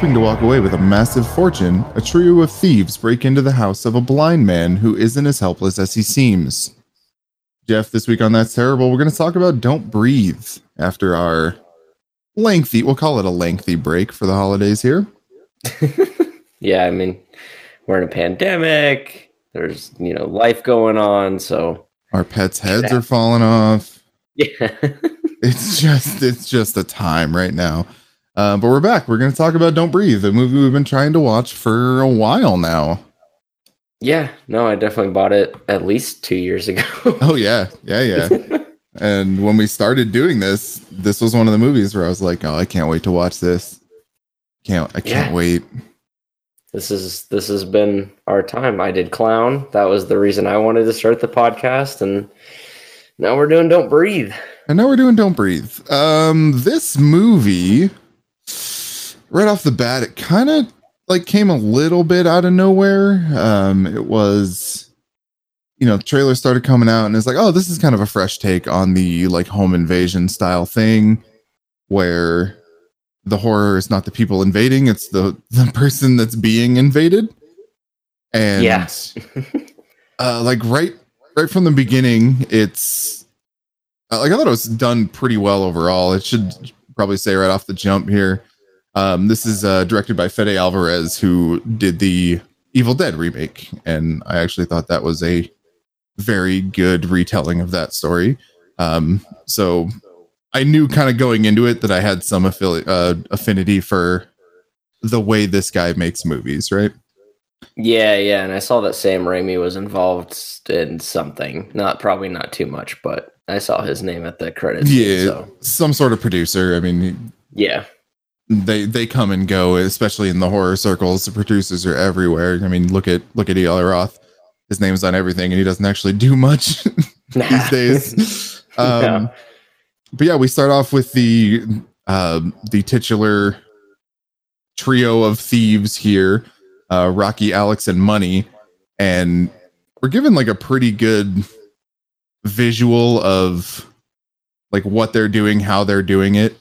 hoping to walk away with a massive fortune, a trio of thieves break into the house of a blind man who isn't as helpless as he seems. Jeff, this week on That's Terrible, we're going to talk about Don't Breathe after our lengthy, we'll call it a lengthy break for the holidays here. yeah, I mean, we're in a pandemic. There's, you know, life going on. So our pets' heads are falling off. Yeah. it's just, it's just a time right now. Uh, but we're back. We're going to talk about Don't Breathe, a movie we've been trying to watch for a while now. Yeah, no, I definitely bought it at least two years ago. oh yeah, yeah, yeah. and when we started doing this, this was one of the movies where I was like, "Oh, I can't wait to watch this. Can't I can't yeah. wait." This is this has been our time. I did clown. That was the reason I wanted to start the podcast, and now we're doing Don't Breathe. And now we're doing Don't Breathe. Um, this movie, right off the bat, it kind of like came a little bit out of nowhere. Um, it was, you know, trailer started coming out and it's like, oh, this is kind of a fresh take on the like home invasion style thing where the horror is not the people invading, it's the, the person that's being invaded. And yes, uh, like right right from the beginning, it's uh, like I thought it was done pretty well overall. It should probably say right off the jump here. Um, this is uh, directed by Fede Alvarez, who did the Evil Dead remake, and I actually thought that was a very good retelling of that story. Um, so I knew kind of going into it that I had some affili- uh, affinity for the way this guy makes movies, right? Yeah, yeah, and I saw that Sam Raimi was involved in something. Not probably not too much, but I saw his name at the credits. Yeah, so. some sort of producer. I mean, yeah, they they come and go, especially in the horror circles. The producers are everywhere. I mean, look at look at Eli Roth. His name's on everything, and he doesn't actually do much these days. Um, no. But yeah, we start off with the uh, the titular trio of thieves here: uh, Rocky, Alex, and Money, and we're given like a pretty good visual of like what they're doing, how they're doing it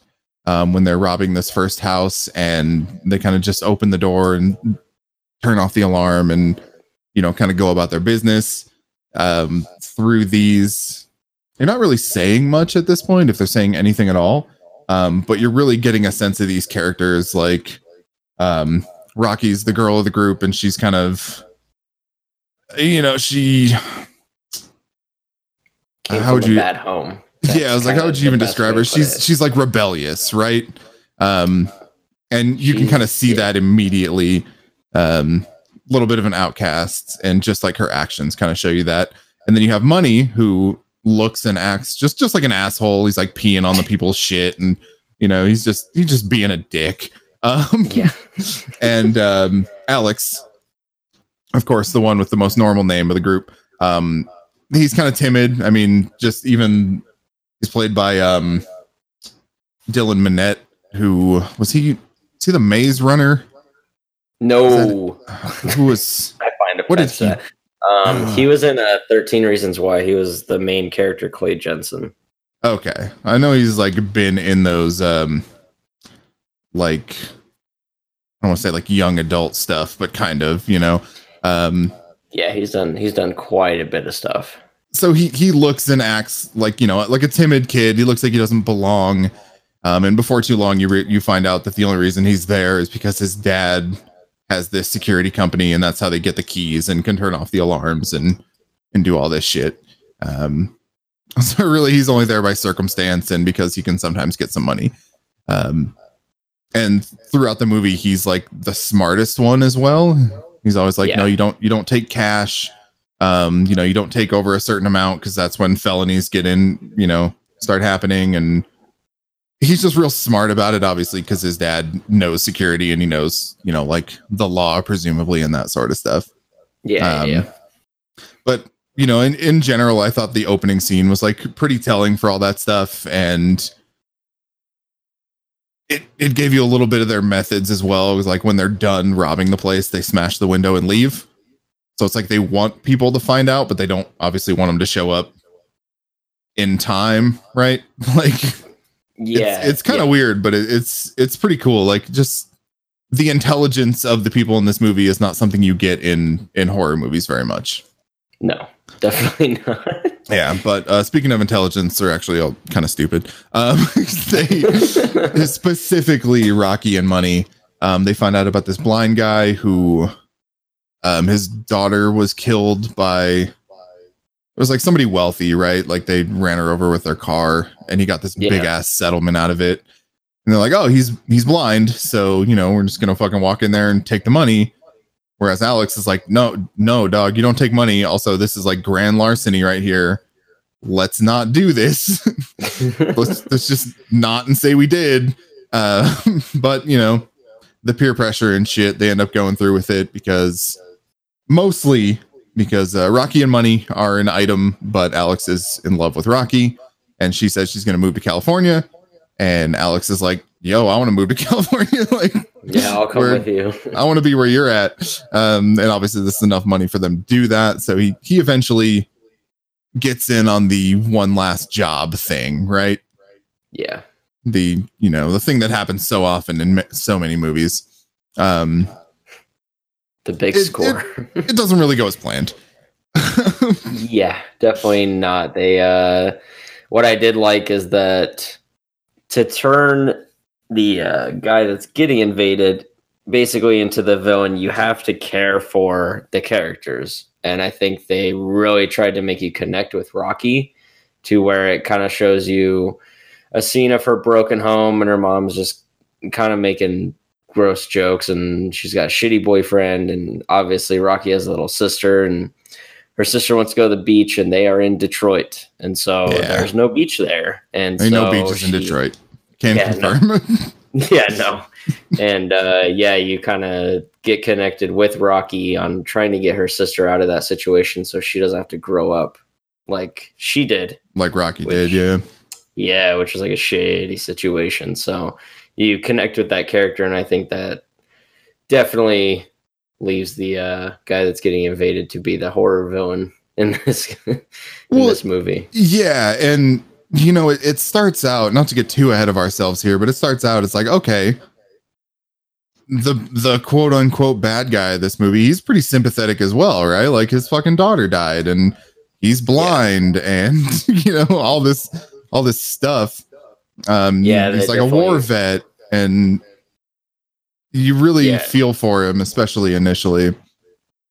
um, when they're robbing this first house and they kind of just open the door and turn off the alarm and you know kind of go about their business. Um, through these you're not really saying much at this point if they're saying anything at all. Um, but you're really getting a sense of these characters like um, rocky's the girl of the group and she's kind of you know she Came how would you bad home yeah, I was like, how would you even describe her? She's it. she's like rebellious, right? Um, and you can kind of see yeah. that immediately. Um, a little bit of an outcast, and just like her actions kind of show you that. And then you have Money, who looks and acts just just like an asshole. He's like peeing on the people's shit, and you know, he's just he's just being a dick. Um, yeah. and um, Alex, of course, the one with the most normal name of the group. Um, he's kind of timid. I mean, just even He's played by um, Dylan Minnette, who was he? Was he the Maze Runner? No. who was? I find what did he? Um, uh, he was in uh, Thirteen Reasons Why. He was the main character, Clay Jensen. Okay, I know he's like been in those um, like I don't want to say like young adult stuff, but kind of, you know. Um, yeah, he's done he's done quite a bit of stuff so he he looks and acts like you know like a timid kid. He looks like he doesn't belong. Um, and before too long, you re- you find out that the only reason he's there is because his dad has this security company, and that's how they get the keys and can turn off the alarms and and do all this shit. Um, so really, he's only there by circumstance and because he can sometimes get some money. Um, and throughout the movie, he's like the smartest one as well. He's always like, yeah. "No, you don't. You don't take cash." Um, you know, you don't take over a certain amount because that's when felonies get in, you know, start happening. And he's just real smart about it, obviously, because his dad knows security and he knows, you know, like the law, presumably, and that sort of stuff. Yeah. Um, yeah. But, you know, in, in general, I thought the opening scene was like pretty telling for all that stuff. And it, it gave you a little bit of their methods as well. It was like when they're done robbing the place, they smash the window and leave so it's like they want people to find out, but they don't obviously want them to show up in time, right? Like, yeah, it's, it's kind of yeah. weird, but it, it's it's pretty cool. Like, just the intelligence of the people in this movie is not something you get in in horror movies very much. No, definitely not. Yeah, but uh, speaking of intelligence, they're actually all kind of stupid. Um, they specifically Rocky and Money. Um, they find out about this blind guy who, um, his daughter was killed by. It was like somebody wealthy, right? Like they ran her over with their car, and he got this Yeah. big ass settlement out of it. And they're like, "Oh, he's he's blind, so you know we're just gonna fucking walk in there and take the money." Whereas Alex is like, "No, no, dog, you don't take money. Also, this is like grand larceny right here. Let's not do this. let's, let's just not and say we did." Uh, but you know, the peer pressure and shit, they end up going through with it because mostly because uh, Rocky and Money are an item, but Alex is in love with Rocky, and she says she's going to move to California, and Alex is like, "Yo, I want to move to California. like, yeah, I'll come with you. I want to be where you're at." Um, and obviously, this is enough money for them to do that. So he he eventually gets in on the one last job thing, right? Yeah. The you know the thing that happens so often in so many movies. Um, The big It- score. it doesn't really go as planned. yeah, definitely not. They uh what I did like is that to turn the uh, guy that's getting invaded basically into the villain, you have to care for the characters. And I think they really tried to make you connect with Rocky to where it kind of shows you a scene of her broken home and her mom's just kind of making gross jokes and she's got a shitty boyfriend and obviously Rocky has a little sister and her sister wants to go to the beach and they are in Detroit. And so Yeah. there's no beach there. And Ain't no so beaches in Detroit. Can Yeah, no. confirm. yeah, no. and uh, yeah, you kind of get connected with Rocky on trying to get her sister out of that situation so she doesn't have to grow up like she did. like Rocky Which- did, yeah. Yeah, which was like a shady situation. So you connect with that character, and I think that definitely leaves the uh, guy that's getting invaded to be the horror villain in this in Well, this movie. Yeah, and you know, it, it starts out not to get too ahead of ourselves here, but it starts out it's like okay, the the quote unquote bad guy of this movie, he's pretty sympathetic as well, right? Like his fucking daughter died and he's blind and you know all this all this stuff. Um Yeah, he's like a war vet and you really Yeah. feel for him, especially initially.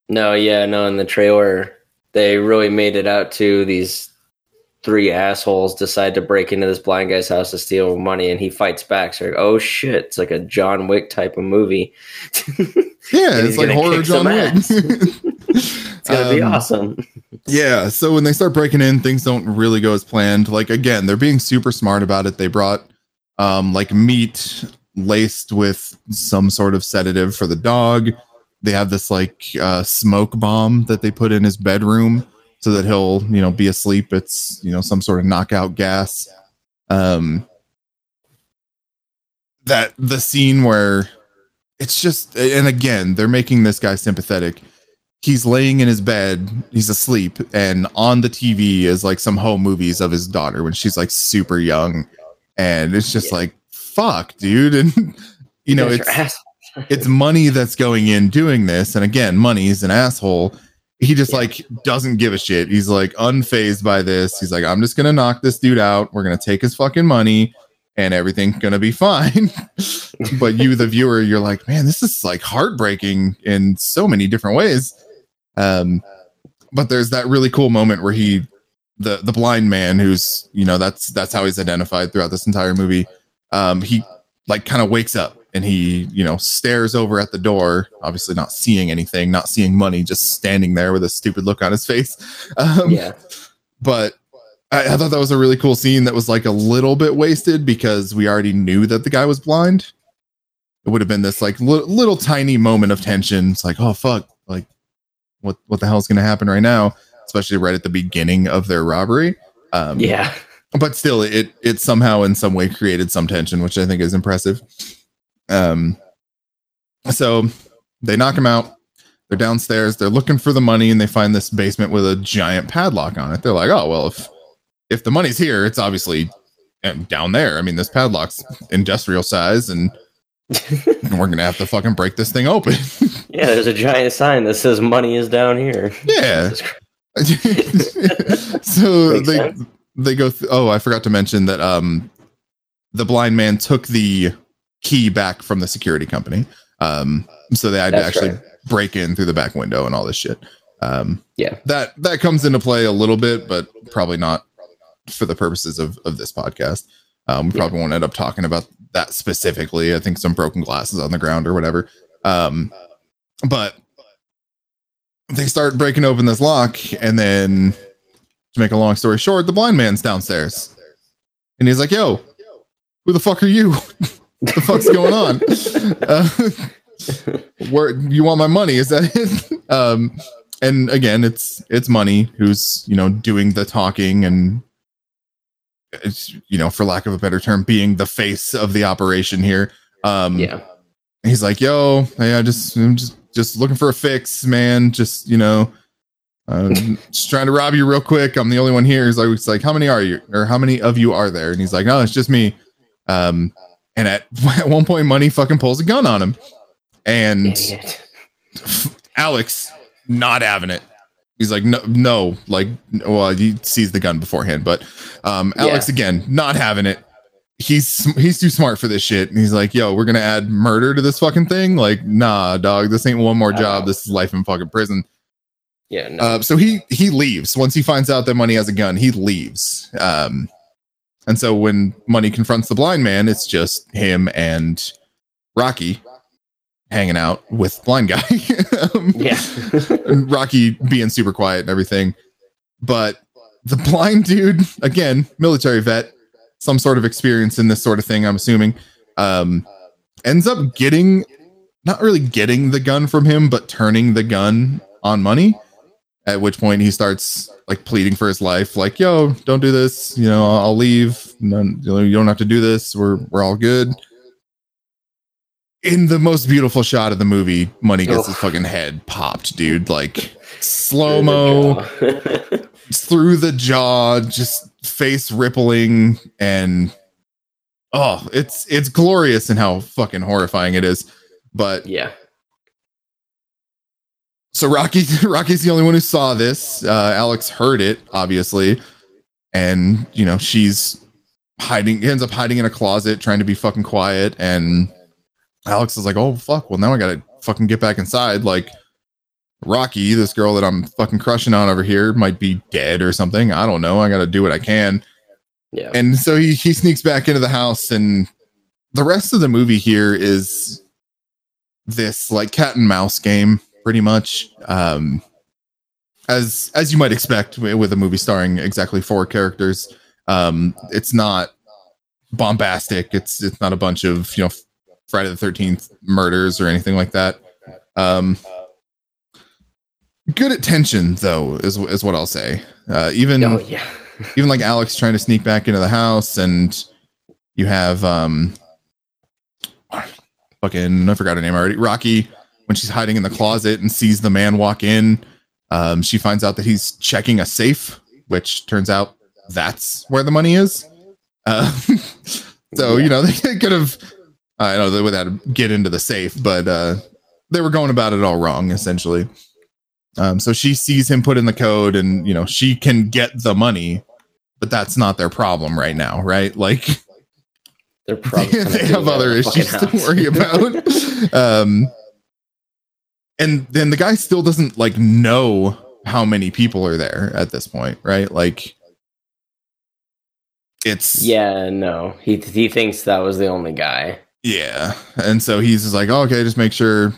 No, yeah, no. In the trailer, they really made it out to these three assholes decide to break into this blind guy's house to steal money, and he fights back. So, like, oh shit, it's like a John Wick type of movie. Yeah, it's like horror John Wick. gonna be Um, awesome. Yeah, so when they start breaking in, things don't really go as planned. Like again, they're being super smart about it. They brought um like meat laced with some sort of sedative for the dog. They have this like uh smoke bomb that they put in his bedroom so that he'll, you know, be asleep. It's, you know, some sort of knockout gas. Um that the scene where it's just and again, they're making this guy sympathetic he's laying in his bed, he's asleep, and on the TV is like some home movies of his daughter when she's like super young. And it's just Yeah. like, fuck, dude. And you know, it's it's money that's going in doing this. And again, money's an asshole. He just Yeah. like doesn't give a shit. He's like unfazed by this. He's like, I'm just gonna knock this dude out. We're gonna take his fucking money and everything's gonna be fine. but you, the viewer, you're like, man, this is like heartbreaking in so many different ways. Um, but there's that really cool moment where he the the blind man who's you know that's that's how he's identified throughout this entire movie. Um he like kind of wakes up and he you know stares over at the door obviously not seeing anything not seeing money just standing there with a stupid look on his face. Um, yeah, but I, I thought that was a really cool scene that was like a little bit wasted because we already knew that the guy was blind. It would have been this like li- little tiny moment of tension. It's like oh fuck. Like what what the hell's gonna happen right now especially right at the beginning of their robbery. Um yeah, but still it it somehow in some way created some tension which i think is impressive. Um so they knock him out. They're downstairs. They're looking for the money and they find this basement with a giant padlock on it. They're like oh well if if the money's here it's obviously uh, down there. I mean this padlock's industrial size and and we're gonna have to fucking break this thing open. yeah, there's a giant sign that says money is down here. Yeah. so Makes they sense. they go. Th- oh, I forgot to mention that um, the blind man took the key back from the security company. Um, so they had That's to actually right. break in through the back window and all this shit. Um, yeah, that that comes into play a little bit, but probably not for the purposes of of this podcast. Um, we probably yeah. won't end up talking about that specifically. I think some broken glasses on the ground or whatever. Um, but they start breaking open this lock, and then to make a long story short, the blind man's downstairs, and he's like, "Yo, who the fuck are you? what the fuck's going on? Uh, where you want my money? Is that it?" Um, and again, it's it's money who's you know doing the talking and you know for lack of a better term being the face of the operation here. Um yeah. he's like yo hey, i just i'm just just looking for a fix man. Just you know uh, just trying to rob you real quick. I'm the only one here. He's like it's like how many are you? Or how many of you are there? And he's like no it's just me. Um and at, at one point money fucking pulls a gun on him. And alex not having it He's like, no, no, like, well, he sees the gun beforehand, but um, Alex yeah. again, not having it. He's he's too smart for this shit, and he's like, yo, we're gonna add murder to this fucking thing. Like, nah, dog, this ain't one more job. This is life in fucking prison. Yeah. No. Uh, so he he leaves once he finds out that Money has a gun. He leaves. Um, and so when Money confronts the blind man, it's just him and Rocky hanging out with blind guy. um, yeah. Rocky being super quiet and everything. But the blind dude, again, military vet, some sort of experience in this sort of thing, I'm assuming, um, ends up getting not really getting the gun from him, but turning the gun on money. At which point he starts like pleading for his life, like, yo, don't do this. You know, I'll leave. None, you, know, you don't have to do this. We're we're all good in the most beautiful shot of the movie, Money gets oh. his fucking head popped, dude. Like slow mo through the jaw, just face rippling, and oh, it's it's glorious in how fucking horrifying it is. But yeah. So Rocky Rocky's the only one who saw this. Uh, Alex heard it, obviously, and you know she's hiding. Ends up hiding in a closet, trying to be fucking quiet, and Alex is like, oh fuck, well now I gotta fucking get back inside. Like Rocky, this girl that I'm fucking crushing on over here, might be dead or something. I don't know. I gotta do what I can. Yeah. And so he he sneaks back into the house, and the rest of the movie here is this like cat and mouse game, pretty much. Um as as you might expect with a movie starring exactly four characters. Um, it's not bombastic. It's it's not a bunch of you know Friday the Thirteenth murders or anything like that. Um, good attention though is is what I'll say. Uh, even oh, yeah. even like Alex trying to sneak back into the house, and you have um, fucking I forgot her name already. Rocky when she's hiding in the closet and sees the man walk in. Um, she finds out that he's checking a safe, which turns out that's where the money is. Uh, so yeah. you know they could have I know they would have to get into the safe, but uh, they were going about it all wrong, essentially. Um, so she sees him put in the code, and you know she can get the money, but that's not their problem right now, right? Like they're probably they, they have other issues to worry about. um, and then the guy still doesn't like know how many people are there at this point, right? Like it's yeah, no, he he thinks that was the only guy. Yeah. And so he's just like, oh, okay, just make sure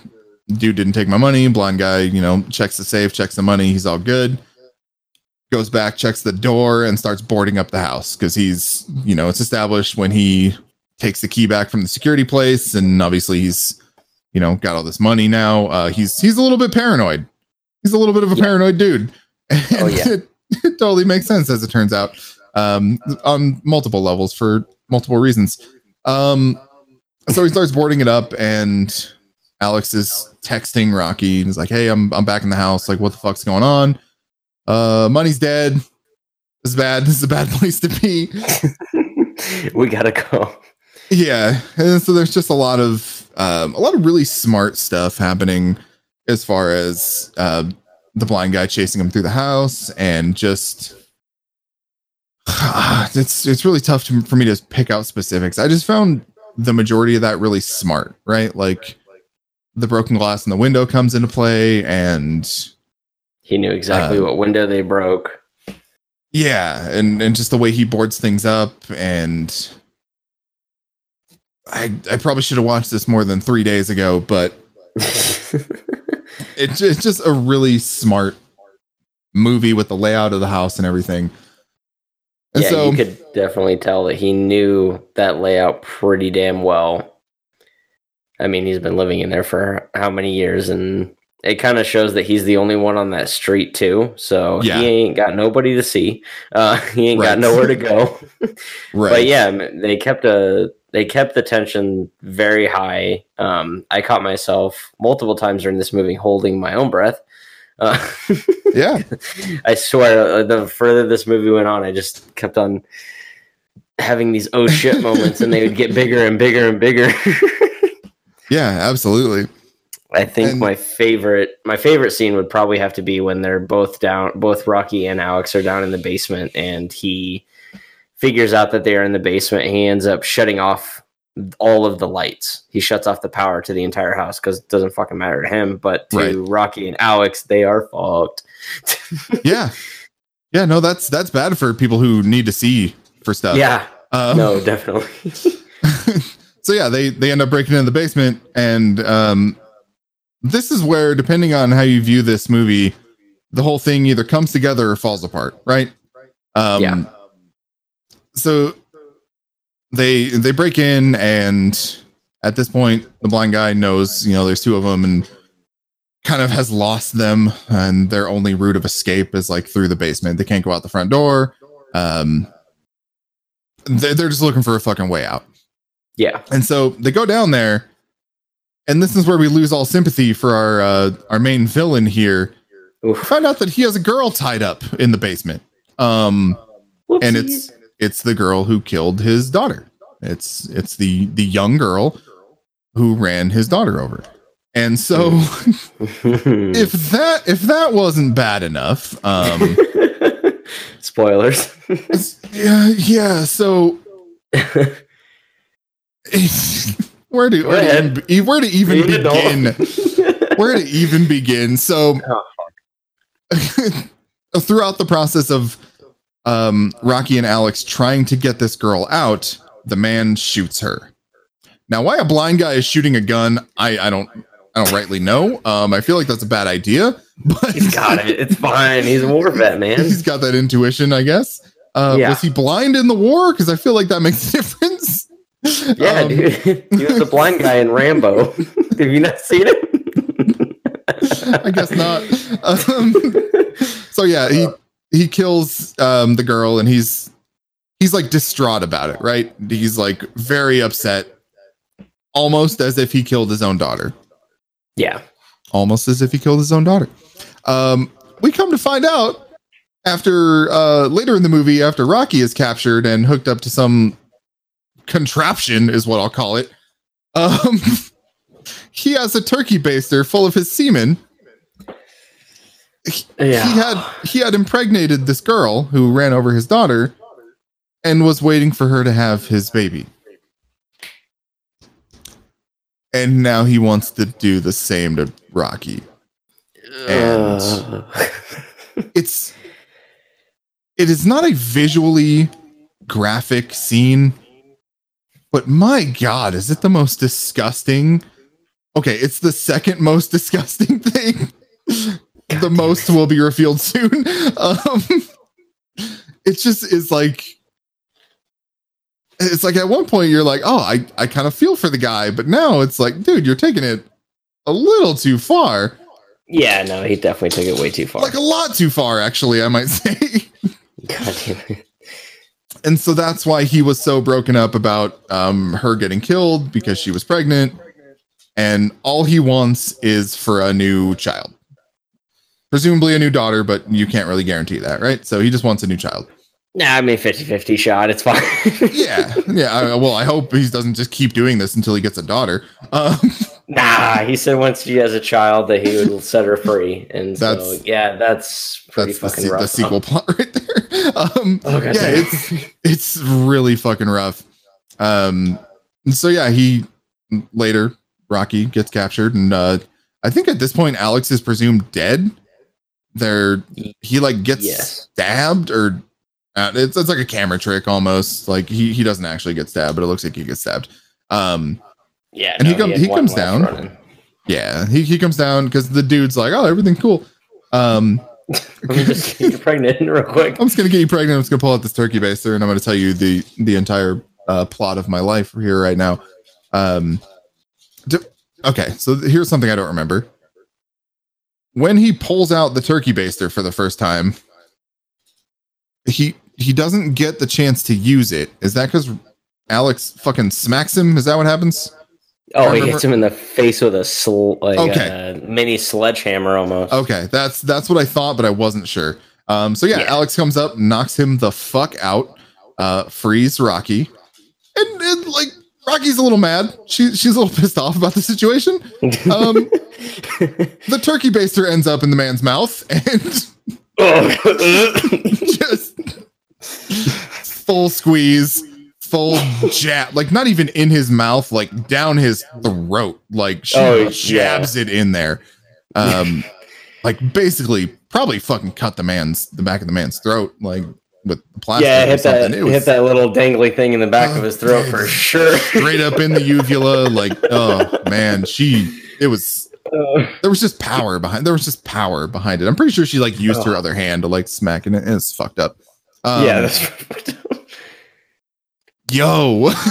dude didn't take my money. Blind guy, you know, checks the safe, checks the money. He's all good. Goes back, checks the door, and starts boarding up the house because he's, you know, it's established when he takes the key back from the security place, and obviously he's, you know, got all this money now. Uh, he's he's a little bit paranoid. He's a little bit of a yeah. paranoid dude. oh yeah, it, it totally makes sense as it turns out, um, on multiple levels for multiple reasons. Um, so he starts boarding it up, and Alex is texting Rocky and he's like, "Hey, I'm I'm back in the house. Like, what the fuck's going on? Uh, money's dead. This is bad. This is a bad place to be. we gotta go." Yeah, and so there's just a lot of um, a lot of really smart stuff happening as far as uh, the blind guy chasing him through the house and just it's it's really tough to, for me to pick out specifics. I just found the majority of that really smart, right? Like the broken glass in the window comes into play and he knew exactly uh, what window they broke. Yeah, and and just the way he boards things up and I I probably should have watched this more than 3 days ago, but it's it's just a really smart movie with the layout of the house and everything. And yeah, so, you could definitely tell that he knew that layout pretty damn well. I mean, he's been living in there for how many years, and it kind of shows that he's the only one on that street too. So yeah. he ain't got nobody to see. Uh, he ain't right. got nowhere to go. right. But yeah, they kept a they kept the tension very high. Um, I caught myself multiple times during this movie holding my own breath uh, yeah, I swear, uh, the further this movie went on, I just kept on having these oh shit moments, and they would get bigger and bigger and bigger. yeah, absolutely. I think and, my favorite my favorite scene would probably have to be when they're both down both Rocky and Alex are down in the basement and he figures out that they're in the basement. He ends up shutting off all of the lights. He shuts off the power to the entire house because it doesn't fucking matter to him. But to right. Rocky and Alex, they are fucked. yeah, yeah. No, that's that's bad for people who need to see for stuff. Yeah. Um, no, definitely. so yeah, they they end up breaking into the basement, and um, this is where, depending on how you view this movie, the whole thing either comes together or falls apart. Right. Um, yeah. So they they break in and at this point the blind guy knows you know there's two of them and kind of has lost them. And their only route of escape is like through the basement. They can't go out the front door. Um they're, they're just looking for a fucking way out. Yeah. And so they go down there. And this is where we lose all sympathy for our uh our main villain here. Oof. find out that he has a girl tied up in the basement. Um Whoopsies. and it's it's the girl who killed his daughter. It's it's the the young girl who ran his daughter over. And so if that if that wasn't bad enough, um spoilers. yeah, yeah, so where do where to, even, where to even begin? where to even begin? So oh, throughout the process of um, Rocky and Alex trying to get this girl out, the man shoots her. Now, why a blind guy is shooting a gun, I, I don't I don't rightly know. Um, I feel like that's a bad idea, but he's got it. It's fine. He's a war vet, man. He's got that intuition, I guess. Uh, yeah. Was he blind in the war? Because I feel like that makes a difference. Yeah, um, dude. He was the blind guy in Rambo. Have you not seen it? I guess not. Um, so yeah, he he kills um, the girl and he's he's like distraught about it, right? He's like very upset, almost as if he killed his own daughter. Yeah, almost as if he killed his own daughter. Um, we come to find out after uh, later in the movie, after Rocky is captured and hooked up to some contraption, is what I'll call it. Um, he has a turkey baster full of his semen he, yeah. he had he had impregnated this girl who ran over his daughter and was waiting for her to have his baby. And now he wants to do the same to Rocky. And it's it is not a visually graphic scene, but my god, is it the most disgusting? Okay, it's the second most disgusting thing the most will be revealed soon. Um, it just is like it's like at one point you're like, oh, I, I kind of feel for the guy, but now it's like, dude, you're taking it a little too far. Yeah, no, he definitely took it way too far. Like a lot too far, actually, I might say. God damn it. And so that's why he was so broken up about um, her getting killed because she was pregnant. And all he wants is for a new child presumably a new daughter, but you can't really guarantee that, right? So he just wants a new child. Nah, I mean 50-50 shot. It's fine. yeah, yeah. I, well, I hope he doesn't just keep doing this until he gets a daughter. Um, nah, he said once she has a child that he would set her free, and so yeah, that's pretty that's the, fucking se- rough. the sequel plot right there. Um, Oh, yeah, damn. it's it's really fucking rough. Um, so yeah, he later Rocky gets captured, and uh, I think at this point Alex is presumed dead. There, he like gets Yes. stabbed, or uh, it's it's like a camera trick almost. Like he he doesn't actually get stabbed, but it looks like he gets stabbed. Um, yeah, and he no, come- had he one comes down. run-in. yeah, he he comes down because the dude's like, oh, everything's cool. Um, me just get you pregnant real quick. I'm just gonna get you pregnant. I'm just gonna pull out this turkey baster, and I'm gonna tell you the the entire uh, plot of my life here right now. Um, d- okay, so here's something I don't remember. When he pulls out the turkey baster for the first time, he he doesn't get the chance to use it. Is that because Alex fucking smacks him? Is that what happens? Oh, he hits him in the face with a sl- like Okay. a mini sledgehammer almost. Okay, that's that's what I thought, but I wasn't sure. Um, so yeah, Yeah. Alex comes up, knocks him the fuck out, uh, frees Rocky, and, and like Rocky's a little mad. She she's a little pissed off about the situation. Um, the turkey baster ends up in the man's mouth and just full squeeze, full jab, like not even in his mouth, like down his throat. Like she Oh, yeah. jabs it in there. Um, like basically probably fucking cut the man's the back of the man's throat, like with the plastic. yeah, hit that. It hit that little dangly thing in the back Oh, of his throat for sure. straight up in the uvula. Like, oh man, she it was Uh, there was just power behind there was just power behind it. I'm pretty sure she like used her other hand to like smack it. and It's fucked up. Um, yeah, that's yo.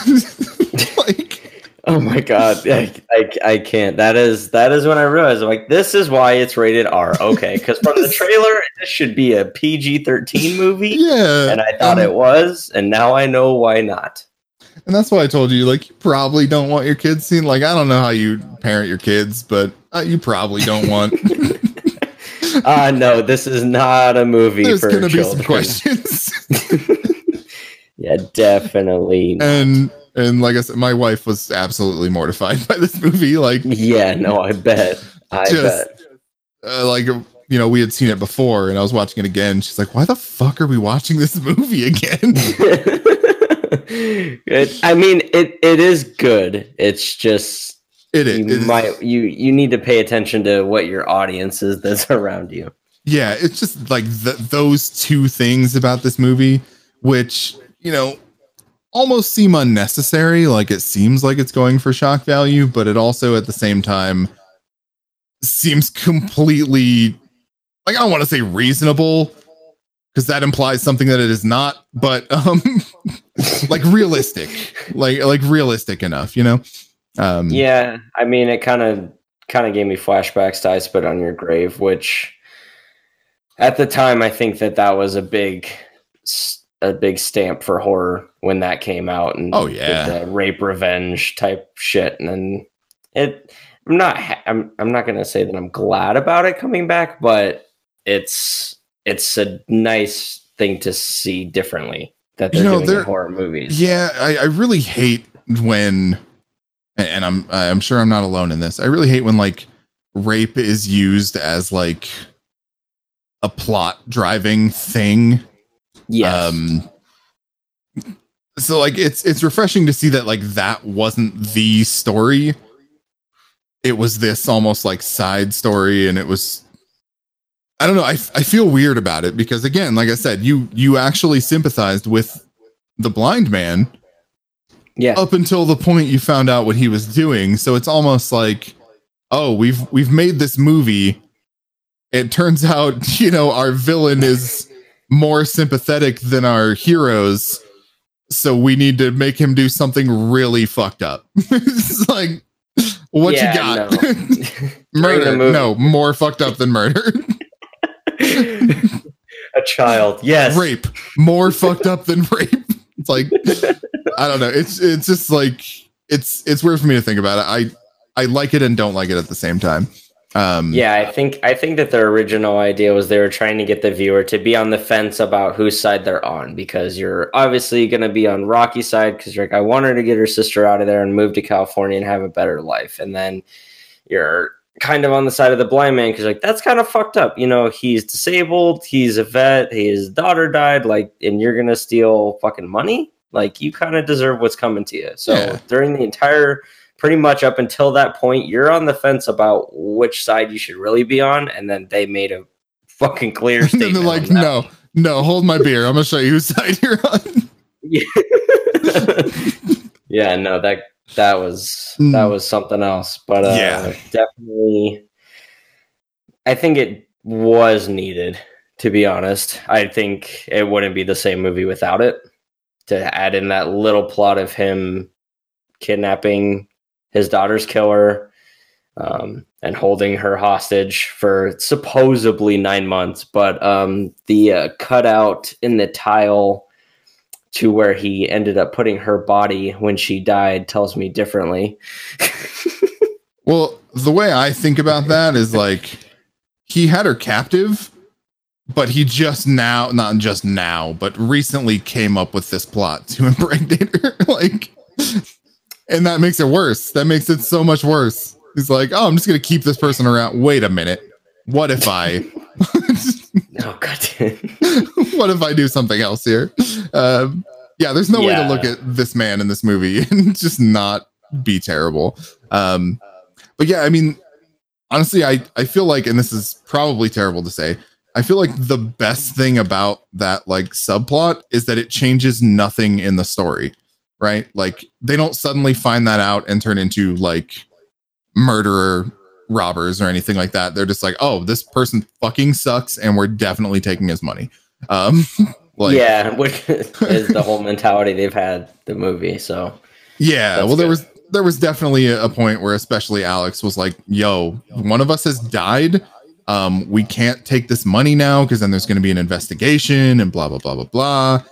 oh my god, I, I, I can't. That is that is when I realized I'm like, this is why it's rated R. Okay, because from the trailer, this should be a PG-13 movie, yeah. and I thought um, it was, and now I know why not. And that's why I told you, like, you probably don't want your kids seen. Like, I don't know how you parent your kids, but uh, you probably don't want. Uh no, this is not a movie There's for gonna be children. some questions. yeah, definitely. not. and and like I said, my wife was absolutely mortified by this movie. Like, yeah, no, I bet. I Just- bet. uh, like you know, we had seen it before, and I was watching it again. She's like, "Why the fuck are we watching this movie again?" it, I mean, it it is good. It's just It you is. might you you need to pay attention to what your audience is that's around you. yeah, it's just like th- those two things about this movie, which you know almost seem unnecessary. Like it seems like it's going for shock value, but it also at the same time seems completely like I don't want to say reasonable because that implies something that it is not, but um like realistic, like like realistic enough, you know. Um, Yeah, I mean, it kind of kind of gave me flashbacks to "I Spit on Your Grave," which at the time I think that that was a big s- a big stamp for horror when that came out and Oh, yeah. the rape revenge type shit and then it I'm not I'm I'm not gonna say that I'm glad about it coming back, but it's it's a nice thing to see differently that You they're know, doing in horror movies. Yeah, I, I really hate when, and I'm I'm sure I'm not alone in this. I really hate when like rape is used as like a plot driving thing. Yes. Um, so like it's it's refreshing to see that like that wasn't the story. It was this almost like side story, and it was. I don't know. I, I feel weird about it because again, like I said, you you actually sympathized with the blind man yeah. up until the point you found out what he was doing. So it's almost like, oh, we've we've made this movie. It turns out, you know, our villain is more sympathetic than our heroes. So we need to make him do something really fucked up. it's like, what Yeah, you got? no. Murder? No, more fucked up than murder. a child. Yes. rape more fucked up than rape it's like i don't know it's it's just like it's it's weird for me to think about it i i like it and don't like it at the same time Um, yeah, I think I think that their original idea was they were trying to get the viewer to be on the fence about whose side they're on because you're obviously going to be on Rocky's side because you're like, I want her to get her sister out of there and move to California and have a better life, and then you're kind of on the side of the blind man because like that's kind of fucked up. You know, he's disabled, he's a vet, his daughter died, like, and you're gonna steal fucking money. Like, you kind of deserve what's coming to you. So Yeah. during the entire pretty much up until that point, you're on the fence about which side you should really be on, and then they made a fucking clear and statement. they're like, on that. no, no, hold my beer. I'm gonna show you whose side you're on. yeah, no, that that was Mm. that was something else. But uh, Yeah. definitely, I think it was needed. To be honest, I think it wouldn't be the same movie without it. To add in that little plot of him kidnapping his daughter's killer um, and holding her hostage for supposedly nine months, but um, the uh, cutout in the tile to where he ended up putting her body when she died tells me differently. Well, the way I think about that is like he had her captive, but he just now, not just now, but recently came up with this plot to impregnate her. like, and that makes it worse. That makes it so much worse. He's like, oh, I'm just gonna keep this person around. Wait a minute. What if I oh god. what if I do something else here? Um, yeah, there's no way to look at this man in this movie and just not be terrible. Um, but yeah, I mean, honestly, I I feel like, and this is probably terrible to say, I feel like the best thing about that like subplot is that it changes nothing in the story, right? Like they don't suddenly find that out and turn into like murderer robbers or anything like that. They're just like, oh, this person fucking sucks, and we're definitely taking his money. Um, like, yeah, which is the whole mentality they've had the movie. So yeah. Well, there good. was there was definitely a, point where, especially Alex was like, "Yo, one of us has died. Um, we can't take this money now because then there's going to be an investigation and blah blah blah blah blah."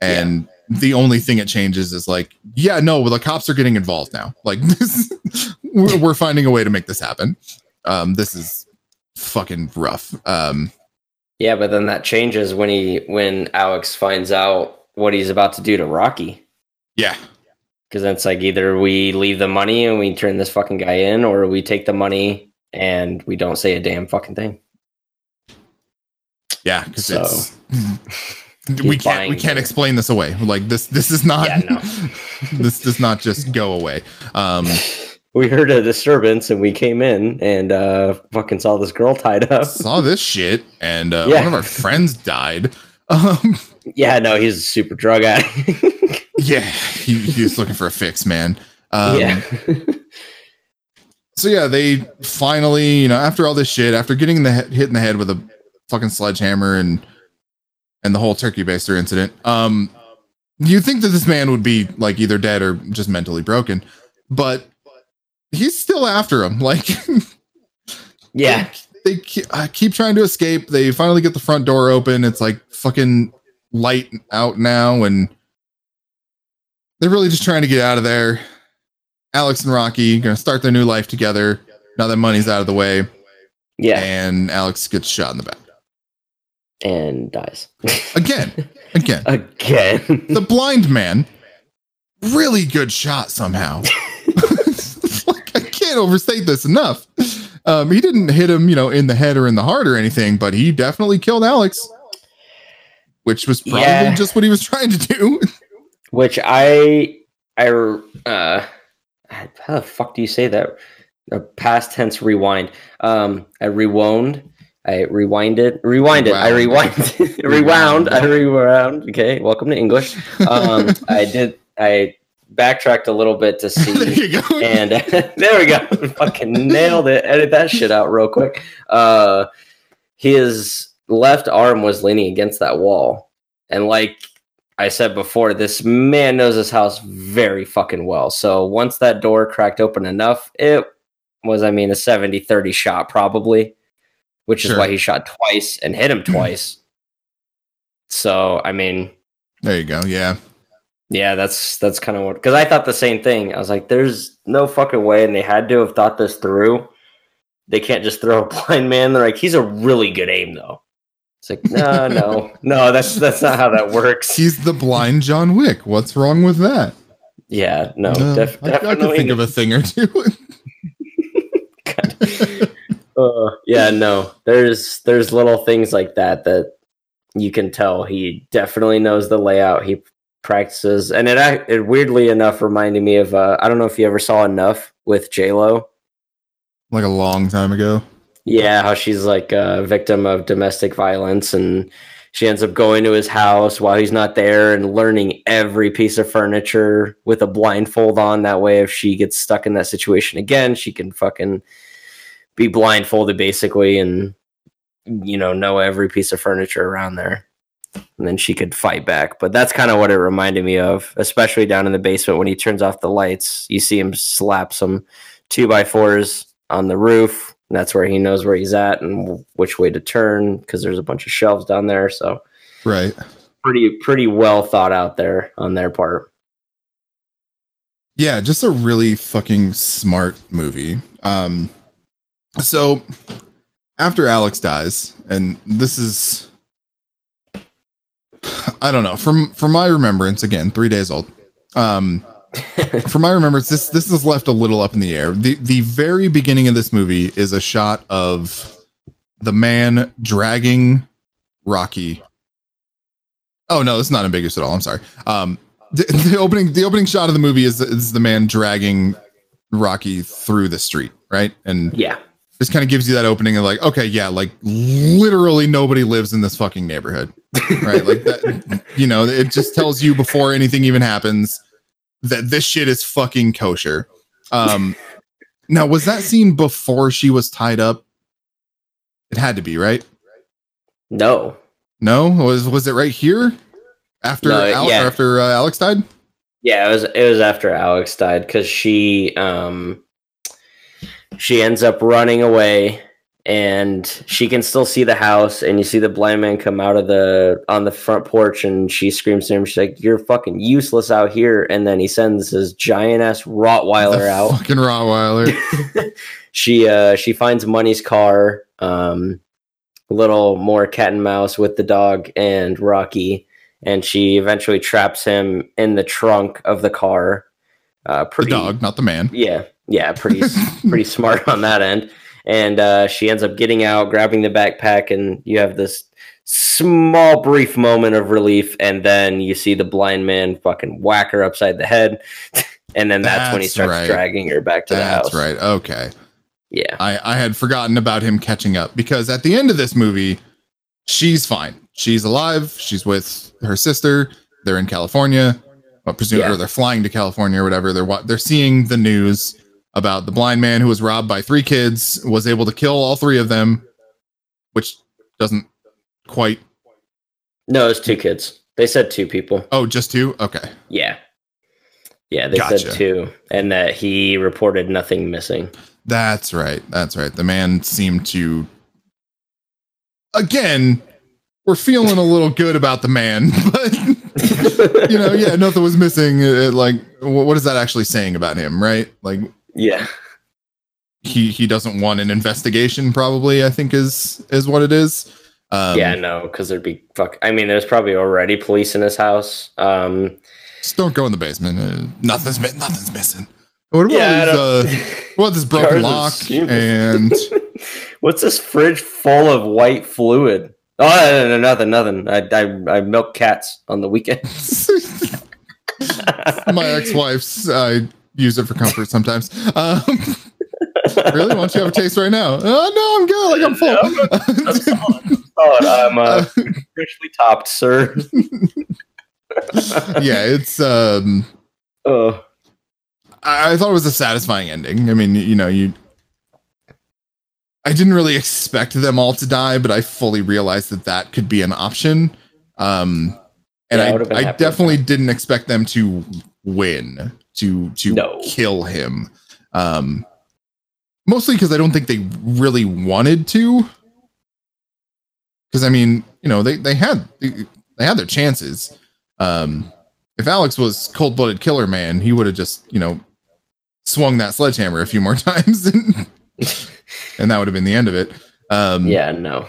And the only thing it changes is like, yeah, no, well, the cops are getting involved now. Like, this, we're, we're finding a way to make this happen. Um, this is fucking rough. Um, yeah, but then that changes when he when Alex finds out what he's about to do to Rocky. yeah, Because then it's like either we leave the money and we turn this fucking guy in, or we take the money and we don't say a damn fucking thing. yeah, because So- it's we can't we can't the- explain this away. Like this this is not Yeah, no. this does not just go away. Um, We heard a disturbance and we came in and uh fucking saw this girl tied up. saw this shit, and uh, Yeah. one of our friends died. Um, Yeah, no, he's a super drug addict. yeah, he, he was looking for a fix, man. Um, yeah. so yeah, they finally, you know, after all this shit, after getting the hit in the head with a fucking sledgehammer and and the whole turkey baster incident, um, you think that this man would be like either dead or just mentally broken, but he's still after him. Like, yeah. they keep, uh, keep trying to escape. They finally get the front door open. It's like fucking light out now, and they're really just trying to get out of there. Alex and Rocky gonna start their new life together now that money's out of the way, Yeah. and Alex gets shot in the back And dies. again. Again, Again. the blind man, really good shot somehow. like, I can't overstate this enough. Um, he didn't hit him, you know, in the head or in the heart or anything, but he definitely killed Alex, which was probably Yeah. just what he was trying to do. Which I I uh how the fuck do you say that? A past tense rewind. Um I rewound. I rewind it, rewind it, I rewind. rewound. I rewound. Okay. Welcome to English. Um I did I backtracked a little bit to see and there we go. Fucking nailed it. Edit that shit out real quick. Uh, his left arm was leaning against that wall. And like I said before, this man knows his house very fucking well. So once that door cracked open enough, it was, I mean, a 70 30 shot probably, which Sure. is why he shot twice and hit him twice. so, I mean, there you go. Yeah. yeah, that's that's kind of what because I thought the same thing. I was like, "There's no fucking way," and they had to have thought this through they can't just throw a blind man. They're like, he's a really good aim though. It's like, no, no, no, that's that's not how that works. He's the blind John Wick. What's wrong with that? Yeah, no, def- I, I can think of a thing or two. uh, yeah, no, there's there's little things like that that you can tell he definitely knows the layout. He practices, and it, it weirdly enough reminded me of uh, I don't know if you ever saw enough with J Lo, like a long time ago. Yeah, how she's like a victim of domestic violence, and she ends up going to his house while he's not there and learning every piece of furniture with a blindfold on. That way, if she gets stuck in that situation again, she can fucking be blindfolded basically and you know know every piece of furniture around there. And then she could fight back. But that's kind of what it reminded me of especially down in the basement when he turns off the lights. You see him slap some two by fours on the roof. And that's where he knows where he's at and which way to turn because there's a bunch of shelves down there. So right. pretty pretty well thought out there on their part. Yeah just a really fucking smart movie. Um so after Alex dies, and this is I don't know, from from my remembrance, again, three days old. Um from my remembrance, this this is left a little up in the air. The the very beginning of this movie is a shot of the man dragging Rocky. Oh no, it's not ambiguous at all. I'm sorry. Um the, the opening the opening shot of the movie is is the man dragging Rocky through the street, right? And yeah, this kind of gives you that opening of like, okay, yeah, like literally nobody lives in this fucking neighborhood, right? like that, you know, it just tells you before anything even happens that this shit is fucking kosher. Um, now, was that scene before she was tied up? It had to be, right? No, no. Was was it right here after no, Al- yeah. after uh, Alex died? Yeah, it was. It was after Alex died because she um she ends up running away and she can still see the house and you see the blind man come out of the on the front porch and she screams to him she's like you're fucking useless out here and then he sends his giant ass rottweiler the out. fucking rottweiler. She uh she finds money's car um a little more cat and mouse with the dog and rocky and she eventually traps him in the trunk of the car. Uh pretty the dog not the man. Yeah yeah, pretty pretty smart on that end. And uh, she ends up getting out, grabbing the backpack, and you have this small, brief moment of relief, and then you see the blind man fucking whack her upside the head, and then that's, that's when he starts right. dragging her back to that's the house. That's right. Okay. Yeah. I I had forgotten about him catching up because at the end of this movie, she's fine. She's alive. She's with her sister. They're in California. Well, presumably yeah. they're flying to California or whatever. They're they're seeing the news about the blind man who was robbed by three kids, was able to kill all three of them, which doesn't quite. No, it's two kids. They said two people. Oh, just two? Okay. Yeah. Yeah, they gotcha. said two, and that he reported nothing missing. That's right. That's right. The man seemed to. Again, we're feeling a little good about the man, but you know, yeah, nothing was missing. It, like, what is that actually saying about him, right? Like, yeah. He he doesn't want an investigation. Probably, I think is is what it is. Um, yeah, no, because there'd be fuck. I mean, there's probably already police in his house. Um, just don't go in the basement. Uh, nothing's nothing's missing. What about yeah, this, uh, what this broken lock and what's this fridge full of white fluid? Oh, no, no, nothing, nothing. I, I, I milk cats on the weekends. My ex-wife's. I use it for comfort sometimes. Um, really? Why don't you have a taste right now? Oh, no, I'm good. Like I'm full. Yeah, I'm, solid. I'm uh, richly topped, sir. yeah, it's. um uh. I, I thought it was a satisfying ending. I mean, you know, you. I didn't really expect them all to die, but I fully realized that that could be an option. Um, and yeah, I, I definitely didn't expect them to win to to no. kill him. Um, mostly because I don't think they really wanted to. Because I mean, you know, they they had they had their chances. Um, if Alex was cold blooded killer man, he would have just you know swung that sledgehammer a few more times. and that would have been the end of it. Um, yeah, no.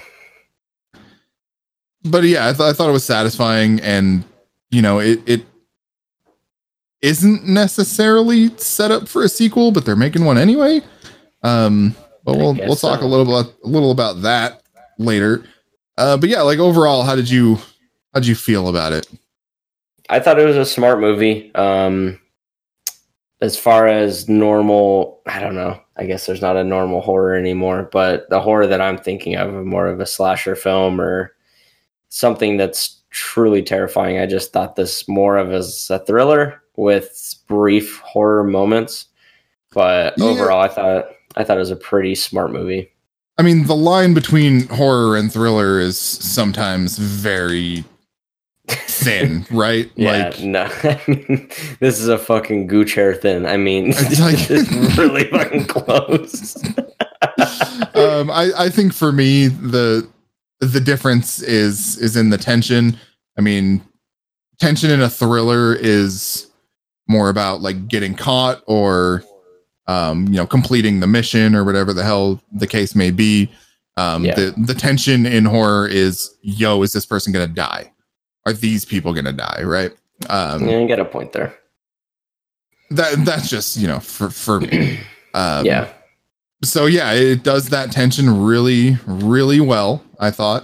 But yeah, I, th- I thought it was satisfying, and you know, it it isn't necessarily set up for a sequel, but they're making one anyway. Um, but we'll we'll talk so. a little about a little about that later. Uh, but yeah, like overall, how did you how did you feel about it? I thought it was a smart movie. Um, as far as normal, I don't know. I guess there's not a normal horror anymore, but the horror that I'm thinking of, more of a slasher film or something that's truly terrifying. I just thought this more of as a thriller with brief horror moments. But yeah. overall, I thought I thought it was a pretty smart movie. I mean, the line between horror and thriller is sometimes very thin, right? Yeah, like, no, I mean, this is a fucking gooch hair thin. I mean, like, it's really fucking close. um, I, I think for me the the difference is is in the tension. I mean, tension in a thriller is more about like getting caught or um, you know, completing the mission or whatever the hell the case may be. Um, yeah. the, the tension in horror is, yo, is this person to die? Are these people to die? Right. Um, yeah, you get a point there. That that's just, you know, for, for me. Um, yeah. So yeah, it does that tension really, really well, I thought.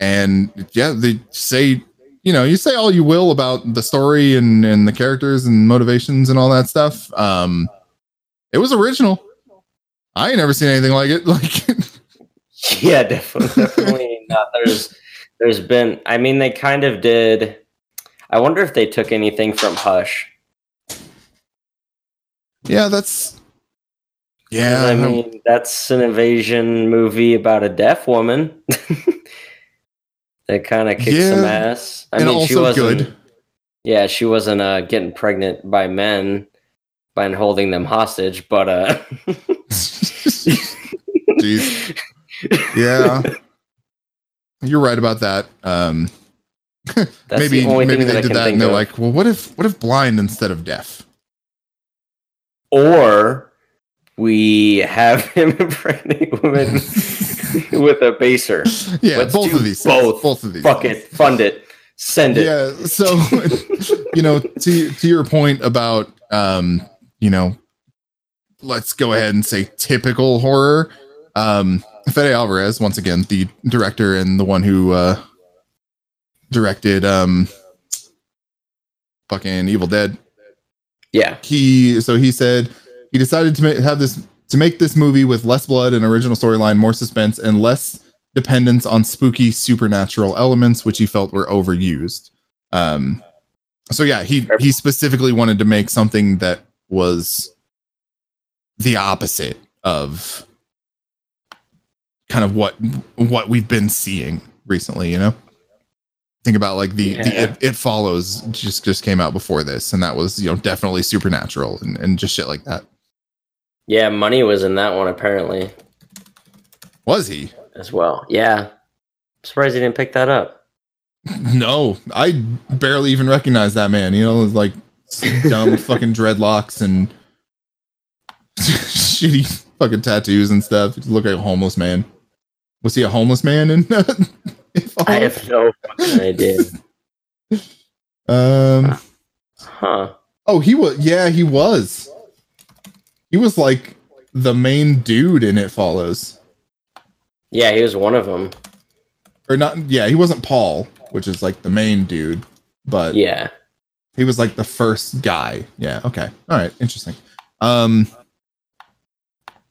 And yeah, they say, you know, you say all you will about the story and, and the characters and motivations and all that stuff. Um, it was original. I ain't never seen anything like it. Like, yeah, definitely, definitely not. There's, there's been. I mean, they kind of did. I wonder if they took anything from Hush. Yeah, that's. Yeah, I mean, that's an invasion movie about a deaf woman that kind of kicks yeah, some ass. I mean, she wasn't. Good. Yeah, she wasn't uh, getting pregnant by men by holding them hostage, but uh Jeez. Yeah. You're right about that. Um maybe maybe they did that and they're of. like, well what if what if blind instead of deaf? Or we have him impregnate women with a baser. Yeah, Let's both of these. Both. Things. Both of these. Fuck things. it. Fund it. Send it. Yeah. So, you know, to to your point about um, you know, let's go ahead and say typical horror. Um, Fede Alvarez, once again, the director and the one who uh, directed um, fucking Evil Dead. Yeah. He so he said he decided to make, have this to make this movie with less blood and original storyline, more suspense, and less dependence on spooky supernatural elements, which he felt were overused. Um, so yeah, he he specifically wanted to make something that was the opposite of kind of what what we've been seeing recently you know think about like the, yeah. the it, it, follows just just came out before this and that was you know definitely supernatural and, and just shit like that yeah money was in that one apparently was he as well yeah I'm surprised he didn't pick that up no i barely even recognize that man you know like dumb fucking dreadlocks and shitty fucking tattoos and stuff. look like a homeless man. Was he a homeless man? In, I have no fucking idea. Um. Huh. Oh, he was. Yeah, he was. He was like the main dude in It Follows. Yeah, he was one of them. Or not? Yeah, he wasn't Paul, which is like the main dude, but yeah, he was like the first guy. Yeah. Okay. All right. Interesting. Um.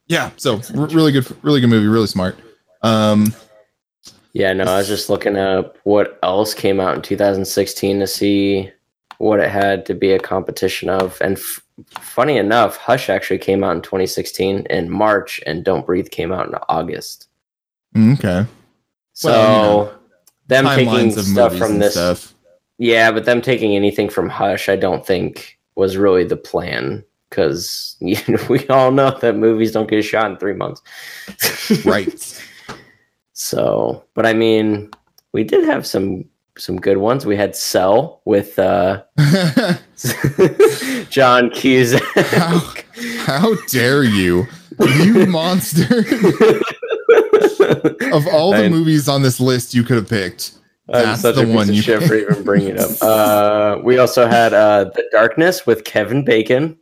Yeah. So r- really good, really good movie. Really smart. Um. Yeah. No, I was just looking up what else came out in 2016 to see what it had to be a competition of, and f- funny enough, Hush actually came out in 2016 in March, and Don't Breathe came out in August. Mm, okay. So well, you know, them taking stuff from this stuff. Yeah, but them taking anything from Hush, I don't think was really the plan because you know, we all know that movies don't get shot in three months. right. So, but I mean, we did have some some good ones. We had Cell with uh, John Cusack. how, how dare you? you monster. of all the movies on this list you could have picked, that's the one you shit for even bringing it up. Uh, we also had uh, The Darkness with Kevin Bacon.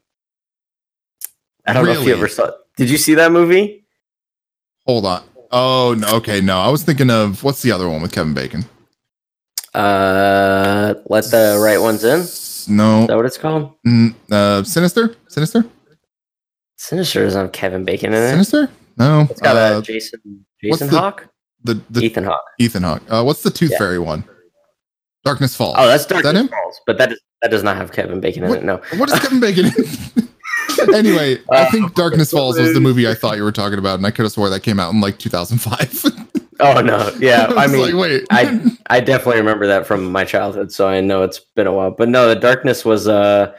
I don't really? know if you ever saw. Did you see that movie? Hold on. Oh no. Okay, no. I was thinking of what's the other one with Kevin Bacon? Uh, let the right ones in. No, is that what it's called? Mm, uh, Sinister. Sinister. Sinister is on Kevin Bacon in it. Sinister. No, it's got uh, a Jason Jason Hawk. The, the Ethan Hawke. Ethan Hawke. Uh, what's the Tooth yeah. Fairy one? Darkness Falls. Oh, that's Darkness that Falls, but that is that does not have Kevin Bacon in what, it. No. What is Kevin Bacon in? anyway, uh, I think Darkness Falls was the movie I thought you were talking about, and I could have swore that came out in like 2005. Oh no, yeah. I, I mean, like, wait, I I definitely remember that from my childhood, so I know it's been a while. But no, the Darkness was uh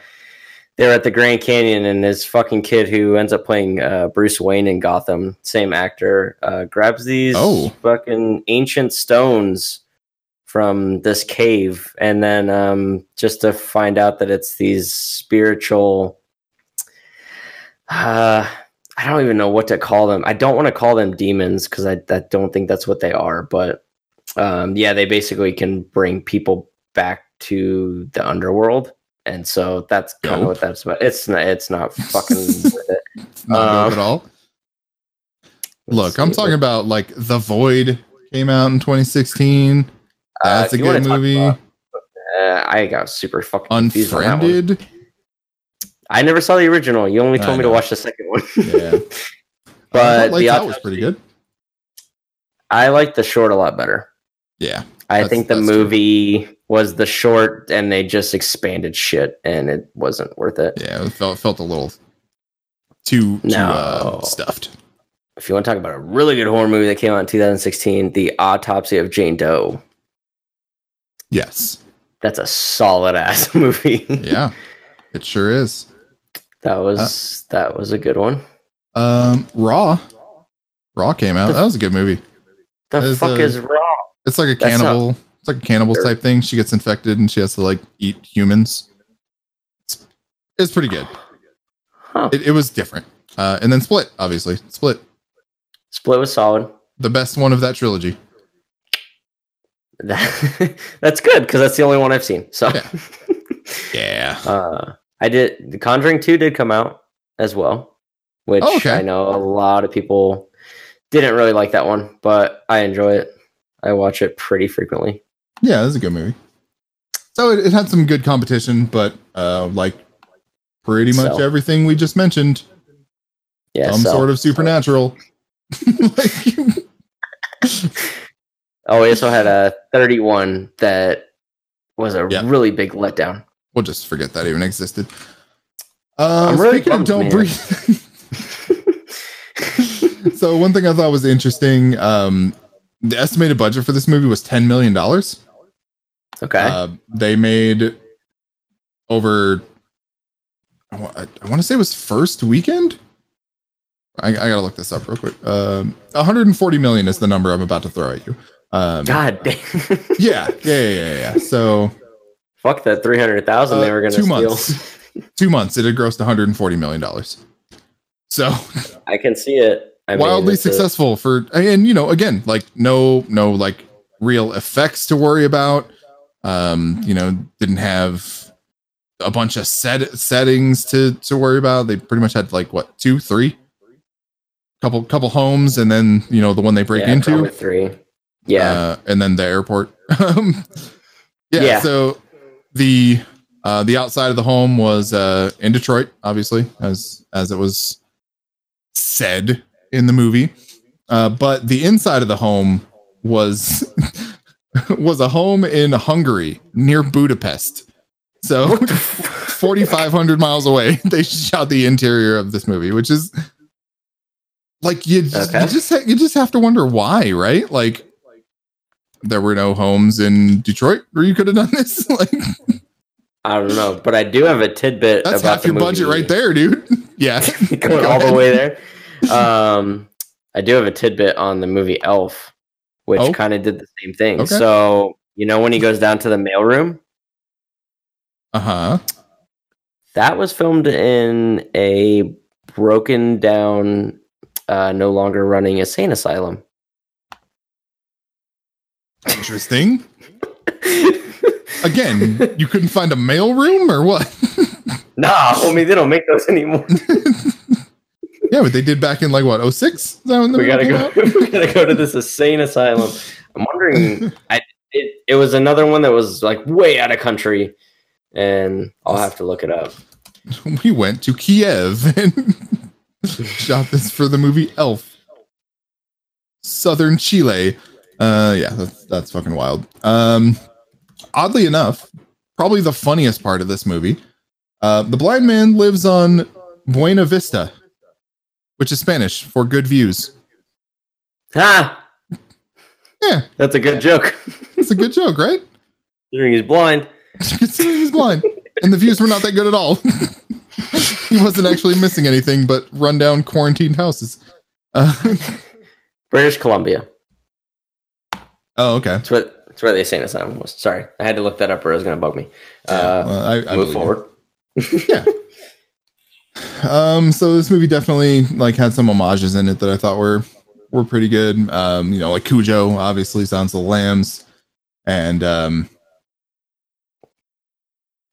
they're at the Grand Canyon, and this fucking kid who ends up playing uh, Bruce Wayne in Gotham, same actor, uh, grabs these oh. fucking ancient stones from this cave, and then um, just to find out that it's these spiritual. Uh, I don't even know what to call them. I don't want to call them demons because I, I don't think that's what they are. But um, yeah, they basically can bring people back to the underworld and so that's kind of what that's about. It's not. It's not fucking with it. not um, at all. Look, I'm talking about like The Void came out in 2016. That's uh, a good movie. About, uh, I got super fucking Unfriended. I never saw the original. You only told me to watch the second one. yeah, but the that was pretty good. I like the short a lot better. Yeah, I think the movie true. was the short, and they just expanded shit, and it wasn't worth it. Yeah, it felt felt a little too no. too uh, stuffed. If you want to talk about a really good horror movie that came out in 2016, The Autopsy of Jane Doe. Yes, that's a solid ass movie. yeah, it sure is. That was uh, that was a good one. Um, Raw, Raw came out. The, that was a good movie. The fuck is Raw? It's like a cannibal. Not, it's like a cannibal sure. type thing. She gets infected and she has to like eat humans. It's, it's pretty good. Huh. It, it, was different. Uh, and then Split, obviously. Split. Split was solid. The best one of that trilogy. that's good because that's the only one I've seen. So yeah. yeah. Uh, I did. The Conjuring Two did come out as well, which oh, okay. I know a lot of people didn't really like that one, but I enjoy it. I watch it pretty frequently. Yeah, it's a good movie. So it, it, had some good competition, but uh, like pretty much so. everything we just mentioned, yeah, some so. sort of supernatural. like, oh, we also had a 31 that was a yep. really big letdown. We'll just forget that even existed. Uh, I'm really speaking of don't breathe. so one thing I thought was interesting, um, the estimated budget for this movie was ten million dollars. Okay. Uh, they made over. I, I want to say it was first weekend. I, I, gotta look this up real quick. Um, 140 million is the number I'm about to throw at you. Um, God damn. yeah, yeah, yeah, yeah, So, fuck that 300,000 uh, they were gonna two steal. months. two months. It had grossed 140 million dollars. So, I can see it. I wildly mean, successful a- for and you know again like no no like real effects to worry about um you know didn't have a bunch of set settings to to worry about they pretty much had like what two three couple couple homes and then you know the one they break yeah, into three yeah uh, and then the airport um, yeah, yeah so the uh the outside of the home was uh in detroit obviously as as it was said in the movie. Uh, but the inside of the home was was a home in Hungary near Budapest. So 4500 miles away they shot the interior of this movie, which is like you just, okay. you just ha- you just have to wonder why, right? Like there were no homes in Detroit where you could have done this like I don't know, but I do have a tidbit That's about half your movie. budget right there, dude. Yeah. Going all the way there um, I do have a tidbit on the movie Elf, which oh. kind of did the same thing. Okay. So you know when he goes down to the mailroom. Uh huh. That was filmed in a broken down uh, no longer running insane asylum. Interesting. Again, you couldn't find a mail room or what? nah, I mean they don't make those anymore. yeah, but they did back in like what 06? we gotta go. we gotta go to this insane asylum. I'm wondering. I it, it was another one that was like way out of country, and I'll have to look it up. We went to Kiev and shot this for the movie Elf. Southern Chile. Uh, yeah, that's, that's fucking wild. Um, oddly enough, probably the funniest part of this movie. Uh, the blind man lives on Buena Vista, which is Spanish for good views. Ah, yeah, that's a good joke. It's a good joke, right? Considering he's blind. Considering he's blind, and the views were not that good at all. he wasn't actually missing anything but rundown quarantined houses. Uh, British Columbia. Oh, okay. That's what that's where the insane asylum was. Sorry, I had to look that up, or it was going to bug me. Uh, well, I, I move forward. yeah. Um. So this movie definitely like had some homages in it that I thought were were pretty good. Um. You know, like Cujo, obviously, Sounds of the Lambs, and um.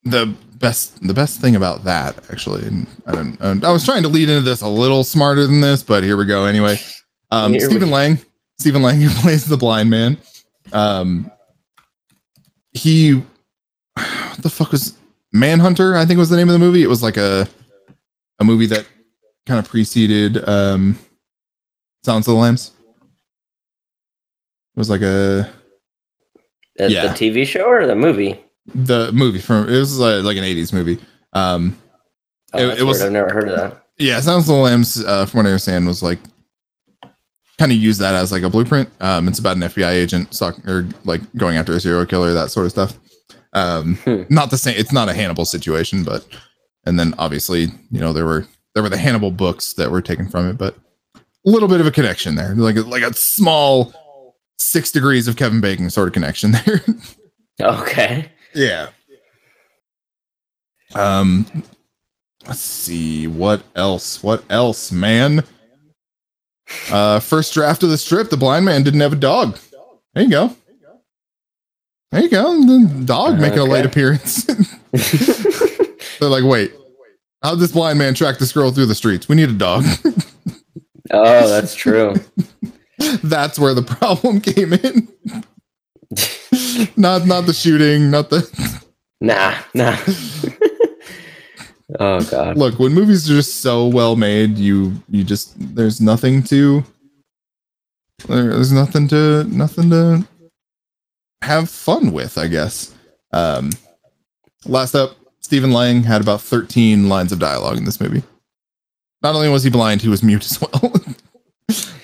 The best the best thing about that actually, I don't. I was trying to lead into this a little smarter than this, but here we go anyway. Um, Stephen Lang, Stephen Lang, who plays the blind man, um, he, what the fuck was Manhunter? I think was the name of the movie. It was like a a movie that kind of preceded um, Silence of the Lambs. It was like a the, yeah. the TV show or the movie. The movie from it was like, like an '80s movie. Um, oh, it, it was. I've never heard of that. Yeah, Silence of the Lambs, uh, from what I understand, was like kind of use that as like a blueprint. Um, it's about an FBI agent or like going after a serial killer, that sort of stuff. Um, hmm. not the same. It's not a Hannibal situation, but and then obviously you know there were there were the Hannibal books that were taken from it, but a little bit of a connection there, like like a small six degrees of Kevin Bacon sort of connection there. okay. Yeah. Um. Let's see what else. What else, man? Uh, first draft of the strip, the blind man didn't have a dog. There you go. There you go. The dog making okay. a late appearance. They're like, wait, how'd this blind man track this girl through the streets? We need a dog. oh, that's true. that's where the problem came in. not not the shooting, not the Nah, nah. Oh god. Look, when movies are just so well made, you you just there's nothing to there's nothing to nothing to have fun with, I guess. Um last up, Stephen Lang had about 13 lines of dialogue in this movie. Not only was he blind, he was mute as well.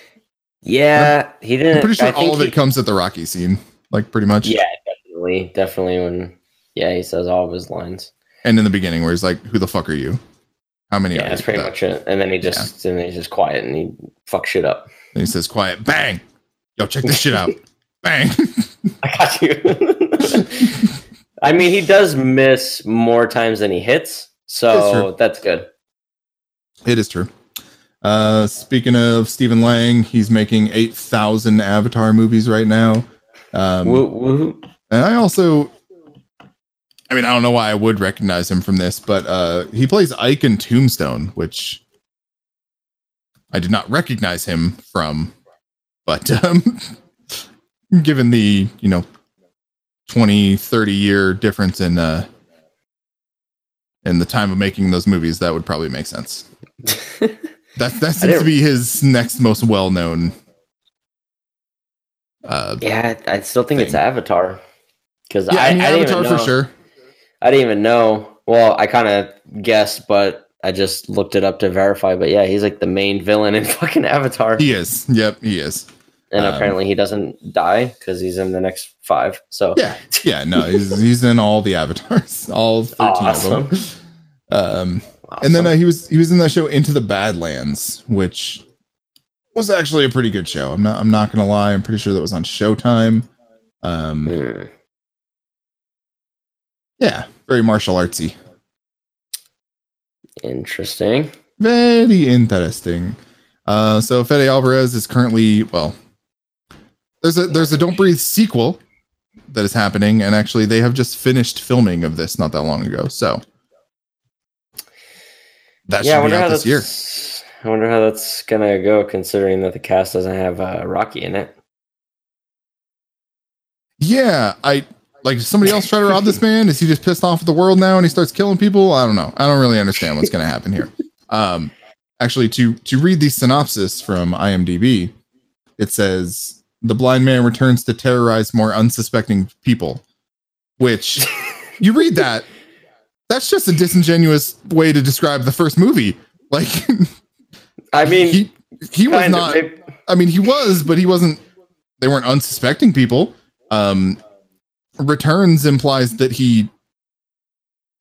yeah, he didn't. I'm pretty sure I all of it he, comes at the Rocky scene, like pretty much. Yeah, definitely, definitely. When yeah, he says all of his lines and in the beginning where he's like, "Who the fuck are you? How many?" Yeah, that's pretty that? much it. And then he just yeah. and then he's just quiet and he fucks shit up. And he says, "Quiet, bang! Yo, check this shit out, bang!" I got you. I mean, he does miss more times than he hits, so that's good. It is true. Uh, speaking of Stephen Lang, he's making eight thousand Avatar movies right now. Um, woo, and I also I mean, I don't know why I would recognize him from this, but uh, he plays Ike in Tombstone, which I did not recognize him from. But um, given the, you know, 20, 30 year difference in uh, in the time of making those movies, that would probably make sense. that that seems to be his next most well known. Uh, yeah, I still think thing. it's Avatar because yeah, I, I mean, I Avatar for sure. I didn't even know. Well, I kind of guessed, but I just looked it up to verify. But yeah, he's like the main villain in fucking Avatar. He is. Yep, he is. And um, apparently he doesn't die because he's in the next five. So yeah, yeah, no, he's he's in all the avatars, all thirteen awesome. of them. Um, awesome. and then uh, he was he was in that show Into the Badlands, which was actually a pretty good show. I'm not I'm not gonna lie. I'm pretty sure that was on Showtime. Um, mm. Yeah, very martial artsy. Interesting. Very interesting. Uh, so Fede Alvarez is currently well. There's a there's a Don't Breathe sequel that is happening, and actually they have just finished filming of this not that long ago. So that yeah, should be out this year. I wonder how that's gonna go, considering that the cast doesn't have uh, Rocky in it. Yeah, I like if somebody else try to rob this man. Is he just pissed off at the world now and he starts killing people? I don't know. I don't really understand what's going to happen here. Um, actually, to to read the synopsis from IMDb, it says the blind man returns to terrorize more unsuspecting people. Which you read that, that's just a disingenuous way to describe the first movie. Like I mean, he he was of, not. it- I mean, he was, but he wasn't. They weren't unsuspecting people. Um, returns implies that he,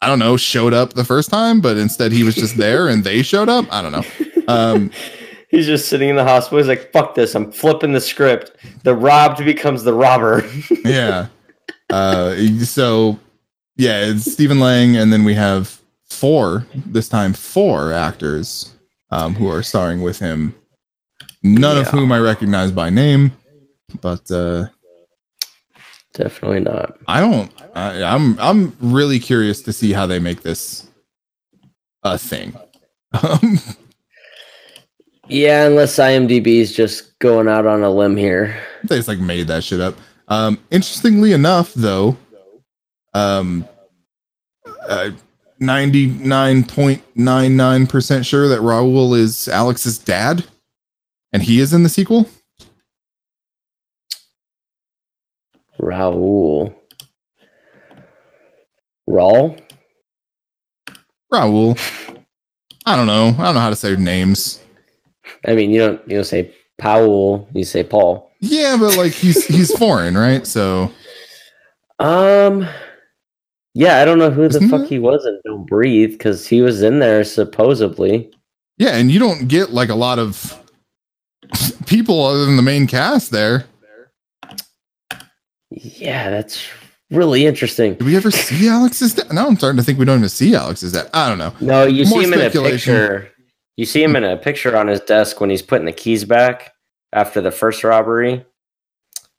I don't know, showed up the first time, but instead he was just there and they showed up. I don't know. Um, He's just sitting in the hospital. He's like, "Fuck this! I'm flipping the script. The robbed becomes the robber." yeah. Uh, so yeah, it's Stephen Lang, and then we have four this time four actors um, who are starring with him. None of whom I recognize by name, but uh, Definitely not. I don't. I, I'm I'm really curious to see how they make this a thing. Um, Yeah, unless IMDb is just going out on a limb here. they just like made that shit up. Um, interestingly enough, though, um, uh, ninety nine point nine nine percent sure that Raul is Alex's dad, and he is in the sequel. Raul. Raul? Raul. I don't know. I don't know how to say names. I mean, you don't you don't say Powell, you say Paul. Yeah, but like he's he's foreign, right? So Um yeah, I don't know who the fuck it? he was in Don't Breathe because he was in there supposedly. yeah, and you don't get like a lot of people other than the main cast there. Yeah, that's really interesting. Did we ever see Alex's dad? Now I'm starting to think we don't even see Alex's dad. I don't know. No, you More see him in a picture. You see him in a picture on his desk when he's putting the keys back after the first robbery.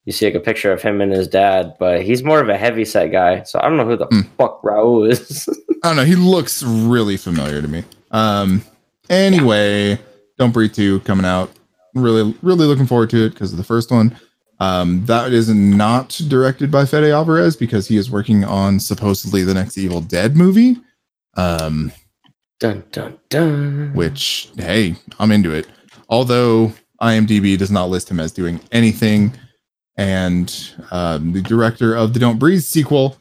You see like a picture of him and his dad, but he's more of a heavy set guy. So I don't know who the Hmm. fuck Raul is. I don't know. He looks really familiar to me. Um. Anyway, Don't Breathe Two coming out. Really, really looking forward to it because of the first one. Um, that is not directed by Fede Alvarez because he is working on supposedly the next Evil Dead movie. Um, dun dun dun. which hey, I'm into it. Although IMDb does not list him as doing anything, and um, the director of the Don't Breathe sequel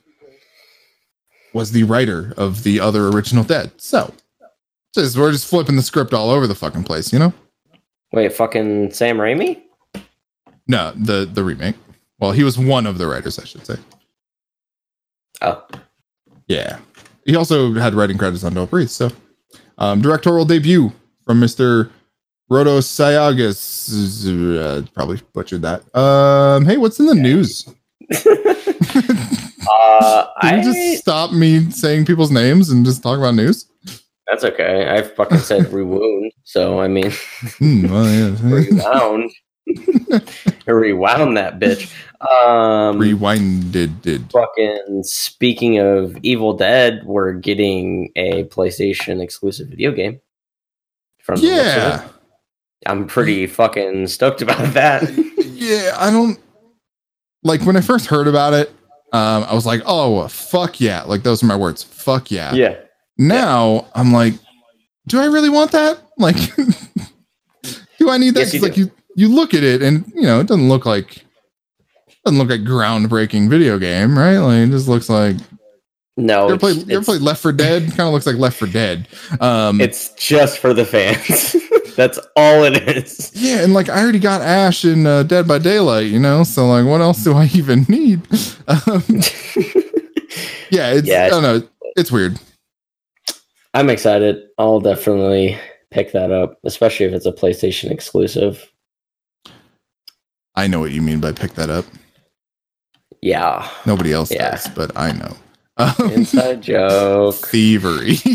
was the writer of the other original Dead. So, just we're just flipping the script all over the fucking place, you know? Wait, fucking Sam Raimi? No, the the remake. Well, he was one of the writers, I should say. Oh, Yeah. He also had writing credits on Don't Breathe. So, um, directorial debut from Mr. Rodo Sayagues. Uh, probably butchered that. Um, hey, what's in the news? uh, Can I you just stop me saying people's names and just talk about news? that's okay. I fucking said rewound, so I mean Hmm, well, yeah. rewound, rewound that bitch. Um, Rewinded. Fucking speaking of Evil Dead, we're getting a PlayStation exclusive video game. From the looks of Yeah. I'm pretty fucking stoked about that. Yeah, I don't like when I first heard about it. Um, I was like, "Oh, fuck yeah!" Like those are my words. Fuck yeah. yeah, Now I'm like, do I really want that? Like, do I need that? Yes, like do. you, you look at it and you know it doesn't look like doesn't look like groundbreaking video game, right? Like it just looks like no, you ever played you ever played Left 4 Dead? kind of looks like Left 4 Dead. Um, it's just for the fans. That's all it is. yeah, and like I already got Ash in uh, Dead by Daylight, you know. So like, what else do I even need? Um, yeah, it's Yeah, I don't know. It's weird. I'm excited. I'll definitely pick that up, especially if it's a PlayStation exclusive. I know what you mean by pick that up. Yeah, Nobody else Yeah. does, but I know. Um, inside joke. thievery.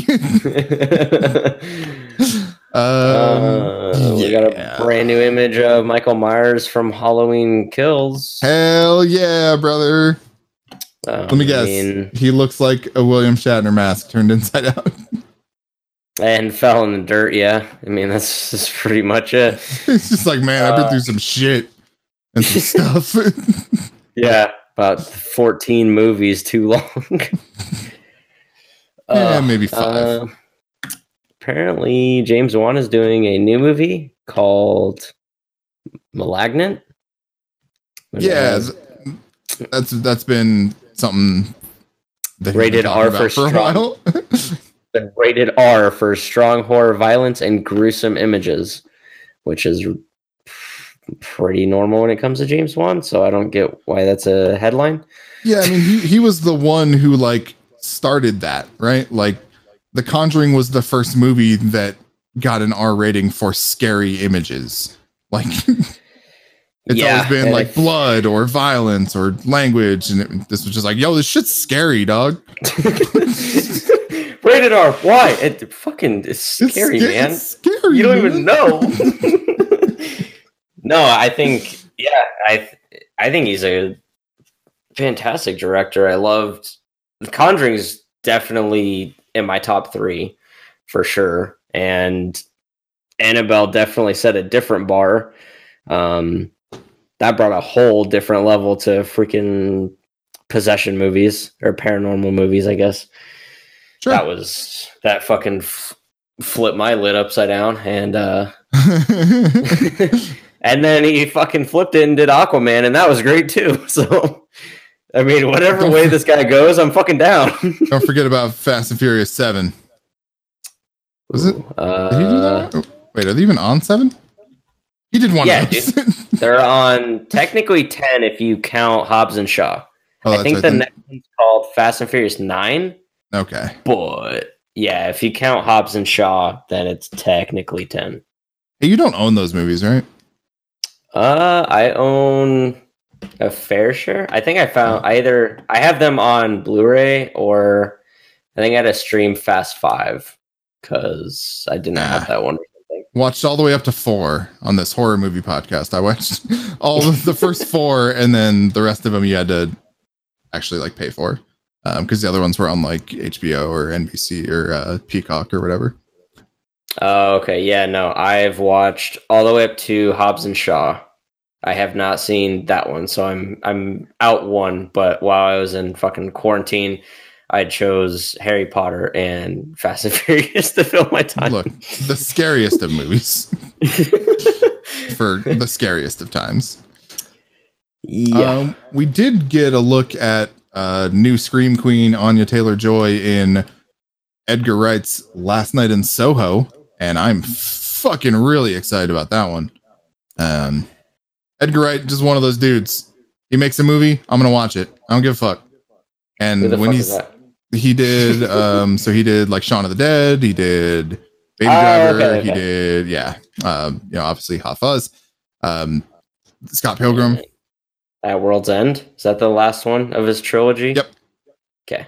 uh, we got a brand new image of Michael Myers from Halloween Kills. Hell yeah, brother. Let me guess. Mean, he looks like a William Shatner mask turned inside out. and fell in the dirt. Yeah, I mean that's just pretty much it. it's just like, man, I've been uh, through some shit and some stuff. yeah, about fourteen movies too long. yeah, uh, maybe five. Uh, apparently James Wan is doing a new movie called Malignant. Yeah, that's that's been something rated R for, for strong. been rated R for strong horror violence and gruesome images, which is pretty normal when it comes to James Wan. So I don't get why that's a headline. Yeah, I mean he he was the one who like started that, right? Like the Conjuring was the first movie that got an R rating for scary images. Like it's yeah, always been like blood or violence or language, and it, this was just like, yo, this shit's scary, dog. Rated R. Why? It fucking is scary, it's, man. It's scary, you don't man. even know. No, I think yeah, I I think he's a fantastic director. I loved The Conjuring is definitely in my top three for sure. And Annabelle definitely set a different bar. Um, that brought a whole different level to freaking possession movies or paranormal movies, I guess. Sure. That was that fucking f- flipped my lid upside down, and uh, and then he fucking flipped it and did Aquaman, and that was great too. So I mean, whatever way this guy goes, I'm fucking down. don't forget about Fast and Furious Seven. Was it? Uh, did he do that? Uh, wait, are they even on seven? He did one. Yeah, dude, they're on technically ten if you count Hobbs and Shaw. Oh, I think right, the then. next one's called Fast and Furious Nine. Okay, but yeah, if you count Hobbs and Shaw, then it's technically ten. Hey, you don't own those movies, right? Uh, I own a fair share. I think I found either I have them on Blu-ray or I think I had to stream Fast Five because I didn't have that one. Watched all the way up to four on this horror movie podcast. I watched all of the first four, and then the rest of them you had to actually like pay for because um, the other ones were on like HBO or NBC or uh, Peacock or whatever. Oh, okay. Yeah, no, I've watched all the way up to Hobbs and Shaw. I have not seen that one, so I'm I'm out one. But while I was in fucking quarantine, I chose Harry Potter and Fast and Furious to fill my time. Look, the scariest of movies for the scariest of times. Yeah, um, we did get a look at uh, new Scream Queen Anya Taylor Joy in Edgar Wright's Last Night in Soho, and I'm fucking really excited about that one. Um, Edgar Wright just one of those dudes. He makes a movie, I'm gonna watch it. I don't give a fuck. And when he's he did um so he did like Shaun of the Dead, he did Baby oh, Driver, okay, okay. he did yeah, um, you know, obviously Hot Fuzz, um Scott Pilgrim. At World's End. Is that the last one of his trilogy? Yep. Okay.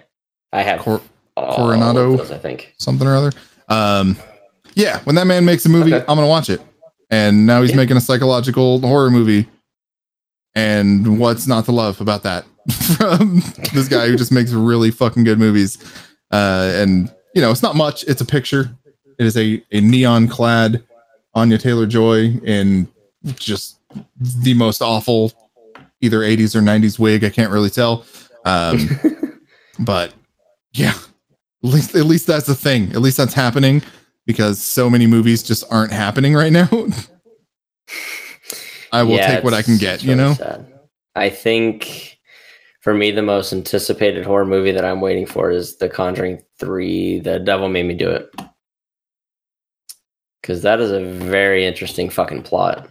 I have Cor- Cornetto, those, I think. Something or other. Um yeah, when that man makes a movie, okay. I'm gonna watch it and now he's yeah. making a psychological horror movie. And what's not to love about that from this guy who just makes really fucking good movies? Uh, and you know, it's not much. It's a picture. It is a a neon clad Anya Taylor Joy in just the most awful either 80s or 90s wig. I can't really tell. Um, but yeah, at least at least that's the thing. At least that's happening because so many movies just aren't happening right now. I will yeah, take what I can get, you know? Sad. I think for me, the most anticipated horror movie that I'm waiting for is The Conjuring 3 The Devil Made Me Do It. Because that is a very interesting fucking plot.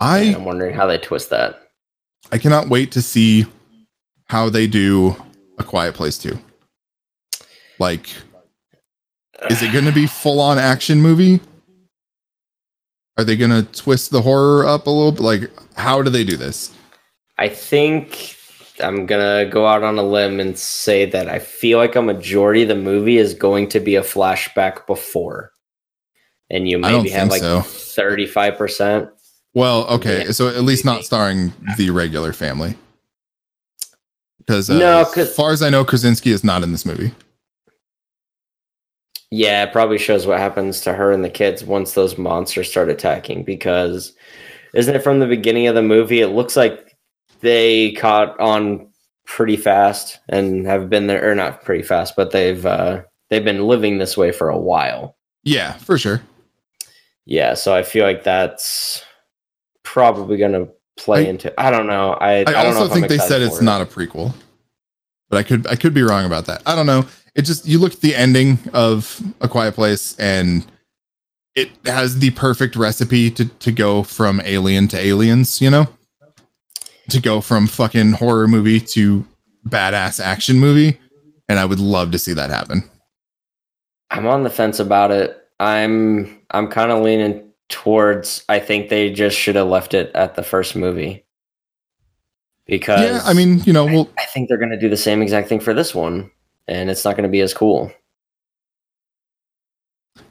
I, and I'm wondering how they twist that. I cannot wait to see how they do A Quiet Place 2. Like, is it going to be full on action movie? Are they going to twist the horror up a little bit? Like, how do they do this? I think I'm going to go out on a limb and say that I feel like a majority of the movie is going to be a flashback before. and you maybe have like five percent. Well, okay, so at least not starring the regular family. Because uh, no, as far as I know, Krasinski is not in this movie. Yeah, it probably shows what happens to her and the kids once those monsters start attacking. Because isn't it from the beginning of the movie? It looks like they caught on pretty fast and have been there, or not pretty fast, but they've uh, they've been living this way for a while. Yeah, for sure. Yeah, so I feel like that's probably going to play I, into. I don't know. I, I, I also think they said it's it. not a prequel, but I could I could be wrong about that. I don't know it just you look at the ending of A Quiet Place and it has the perfect recipe to to go from alien to aliens, you know? To go from fucking horror movie to badass action movie and I would love to see that happen. I'm on the fence about it. I'm I'm kind of leaning towards I think they just should have left it at the first movie. Because Yeah, I mean, you know, well I, I think they're going to do the same exact thing for this one and it's not going to be as cool.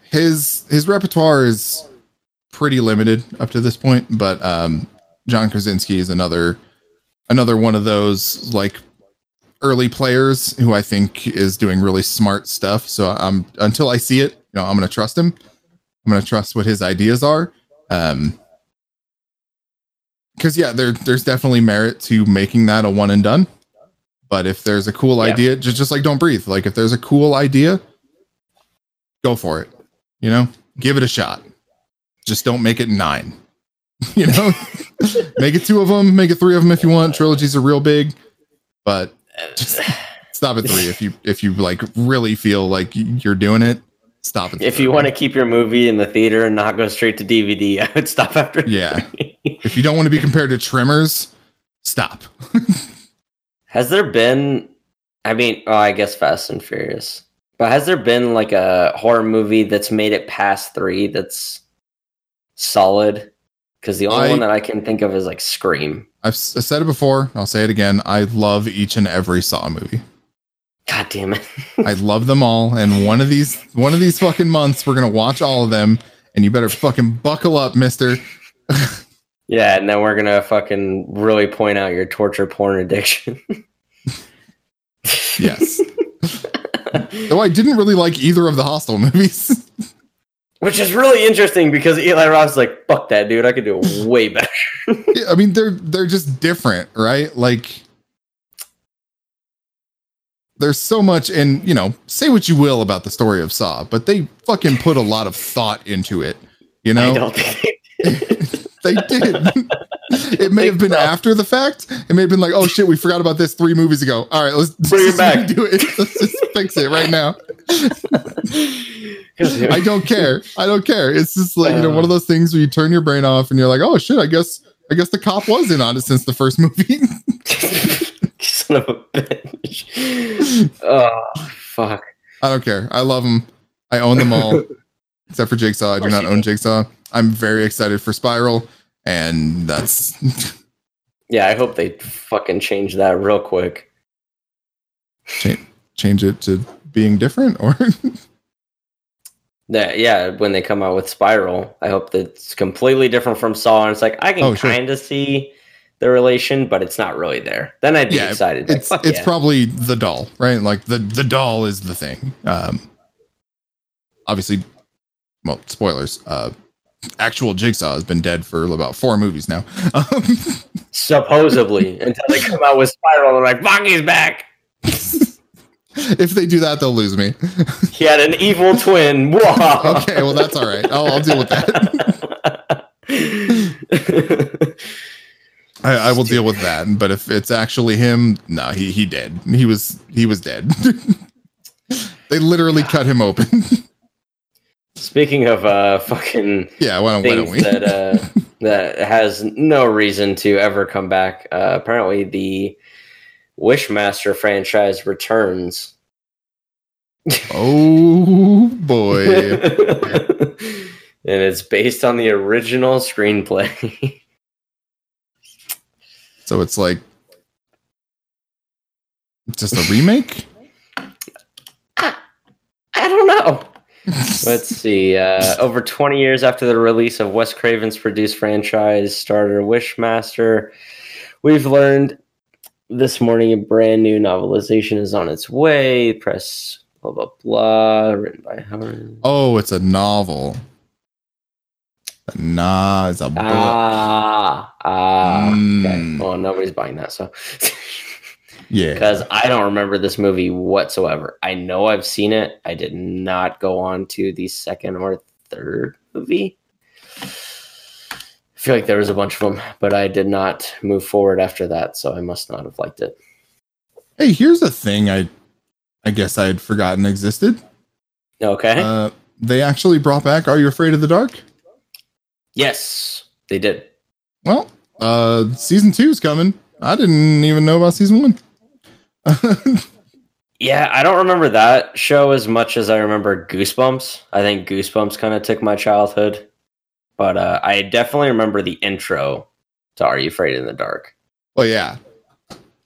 His his repertoire is pretty limited up to this point, but um, John Krasinski is another another one of those like early players who I think is doing really smart stuff. So I'm until I see it, you know, I'm going to trust him. I'm going to trust what his ideas are. Um, because yeah, there there's definitely merit to making that a one and done. But if there's a cool yeah. idea, just just like don't breathe. Like if there's a cool idea, go for it. You know, give it a shot. Just don't make it nine. you know, make it two of them, make it three of them if you want. Trilogies are real big, but just stop at three if you if you like really feel like you're doing it. Stop it. If you want to keep your movie in the theater and not go straight to DVD, I would stop after. Yeah. if you don't want to be compared to Tremors, stop. Has there been? I mean, oh, I guess Fast and Furious. But has there been like a horror movie that's made it past three that's solid? Because the only I, one that I can think of is like Scream. I've, I've said it before. I'll say it again. I love each and every Saw movie. God damn it! I love them all, and one of these one of these fucking months we're gonna watch all of them, and you better fucking buckle up, Mister. Yeah, and then we're gonna fucking really point out your torture porn addiction. yes. Though I didn't really like either of the Hostel movies. Which is really interesting because Eli Roth's like, fuck that dude, I could do it way better. yeah, I mean they're they're just different, right? Like there's so much and you know, say what you will about the story of Saw, but they fucking put a lot of thought into it. You know? I don't think they did. it may have been so. after the fact. It may have been like, oh shit, we forgot about this three movies ago. All right, let's bring it back. Do it. Let's just fix it right now. I don't care. I don't care. It's just like you know one of uh. those things where you turn your brain off and you're like, oh shit, I guess I guess the cop was in on it since the first movie. Son of a bitch. Oh fuck. I don't care. I love them. I own them all, except for Jigsaw. I do not own Jigsaw. I'm very excited for Spiral, and that's. yeah, I hope they fucking change that real quick. Change, change it to being different, or. Yeah, yeah, when they come out with Spiral, I hope that it's completely different from Saw, and it's like I can oh, kind of see the relation, but it's not really there. Then I'd be yeah, excited. It's like, it's yeah. probably the doll, right? Like the the doll is the thing. Um, obviously, well, spoilers. Uh, actual Jigsaw has been dead for about four movies now. Supposedly, until they come out with Spiral, they're like, "Fuck, he's back." if they do that, they'll lose me. he had an evil twin. okay, well that's all right. I'll, I'll deal with that. I, I, will deal with that. But if it's actually him, no, he he dead. He was he was dead. they literally cut him open. Speaking of uh, fucking yeah, why don't, why don't we? that uh, that has no reason to ever come back. Uh, apparently, the Wishmaster franchise returns. Oh boy! and it's based on the original screenplay. so it's like just a remake. I, I don't know. Let's see. Uh, over 20 years after the release of Wes Craven's produced franchise starter Wishmaster, we've learned this morning a brand new novelization is on its way. Press blah blah blah. Written by Howard. Oh, it's a novel. Nah, it's a book. Ah, ah. Okay. Mm. Well, nobody's buying that, so. yeah. because I don't remember this movie whatsoever. I know I've seen it. I did not go on to the second or third movie. I feel like there was a bunch of them, but I did not move forward after that, so I must not have liked it. Hey, here's a thing I I guess I had forgotten existed. Okay. Uh, they actually brought back Are You Afraid of the Dark? yes, they did. Well, uh season two is coming. I didn't even know about season one. Yeah, I don't remember that show as much as I remember Goosebumps. I think Goosebumps kind of took my childhood, but uh, I definitely remember the intro to Are You Afraid in the Dark? well, yeah,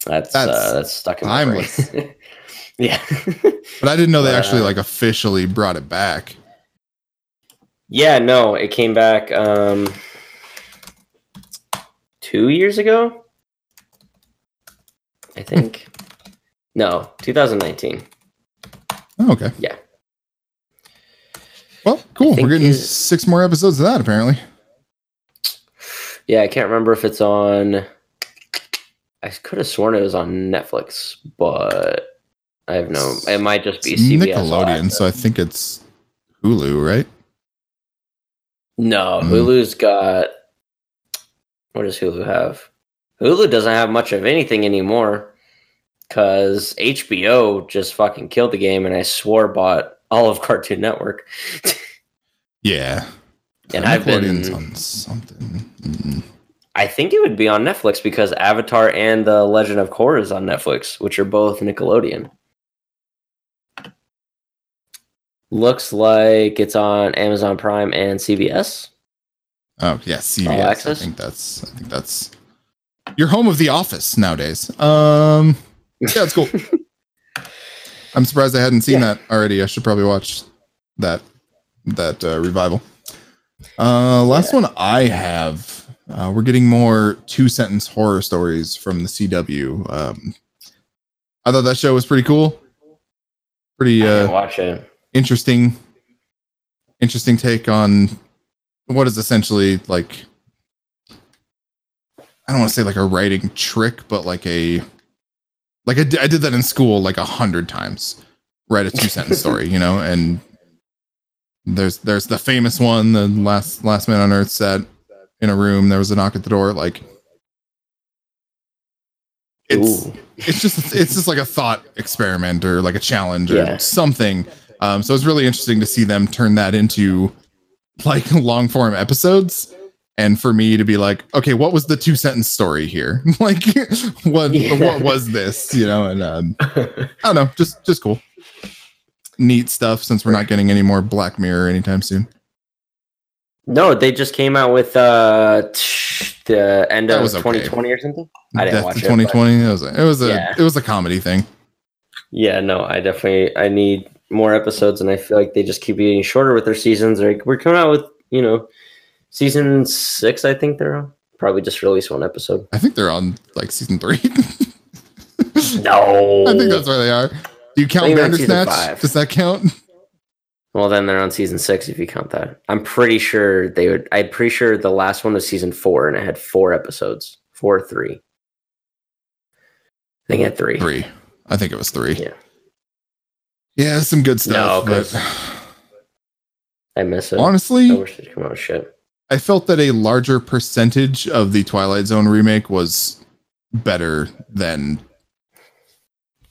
That's That's uh, that's stuck in timeless. my brain. yeah, but I didn't know they Uh, actually like officially brought it back. yeah. No, it came back um, two years ago. I think. No, 2019. Oh, okay. Yeah. Well, cool. We're getting is- six more episodes of that apparently. Yeah, I can't remember if it's on. I could have sworn it was on Netflix, but I have no. It might just be It's CBS. Nickelodeon, so I think it's Hulu, right? No, Mm. Hulu's got. What does Hulu have? Hulu doesn't have much of anything anymore because HBO just fucking killed the game, and I swore bought all of Cartoon Network. Yeah. And I've been- on something. Mm. I think it would be on Netflix because Avatar and The Legend of Korra is on Netflix, which are both Nickelodeon. Looks like it's on Amazon Prime and CBS. Oh yeah, CBS. I think that's. I think that's. Your home of The Office nowadays. Um. Yeah, it's cool. I'm surprised I hadn't seen Yeah. that already. I should probably watch that that uh, revival. Uh, last one I have. Uh, we're getting more two sentence horror stories from the CW. Um, I thought that show was pretty cool. Pretty uh, watch it. interesting, interesting take on what is essentially like. I don't want to say like a writing trick, but like a like I di- I did that in school like a hundred times. Write a two sentence story, you know, and there's there's the famous one, the last last man on earth said in a room. There was a knock at the door. Like it's Ooh. it's just it's just like a thought experiment or like a challenge or Yeah. something. Um, so it's really interesting to see them turn that into like long form episodes. And for me to be like, okay, what was the two sentence story here? like, what Yeah. what was this? You know, and um, I don't know, just just cool, neat stuff. Since we're not getting any more Black Mirror anytime soon. no, they just came out with uh the end That of okay. 2020 or something. I didn't Death watch to it, but- 2020. It was a, it was a Yeah. it was a comedy thing. Yeah, no, I definitely I need more episodes, and I feel like they just keep getting shorter with their seasons. Like we're coming out with you know season six, I think they're on. Probably just released one episode. I think they're on like season three. No, I think that's where they are. Do you count think they're on season Bandersnatch? Does that count? Well, then they're on season six if you count that. I'm pretty sure they would. I'm pretty sure the last one was season four, and it had four episodes. Four, or three. I think it had three. Three. I think it was three. Yeah. Yeah, some good stuff. No, but I miss it. I honestly, wish they'd come out shit. I felt that a larger percentage of the Twilight Zone remake was better than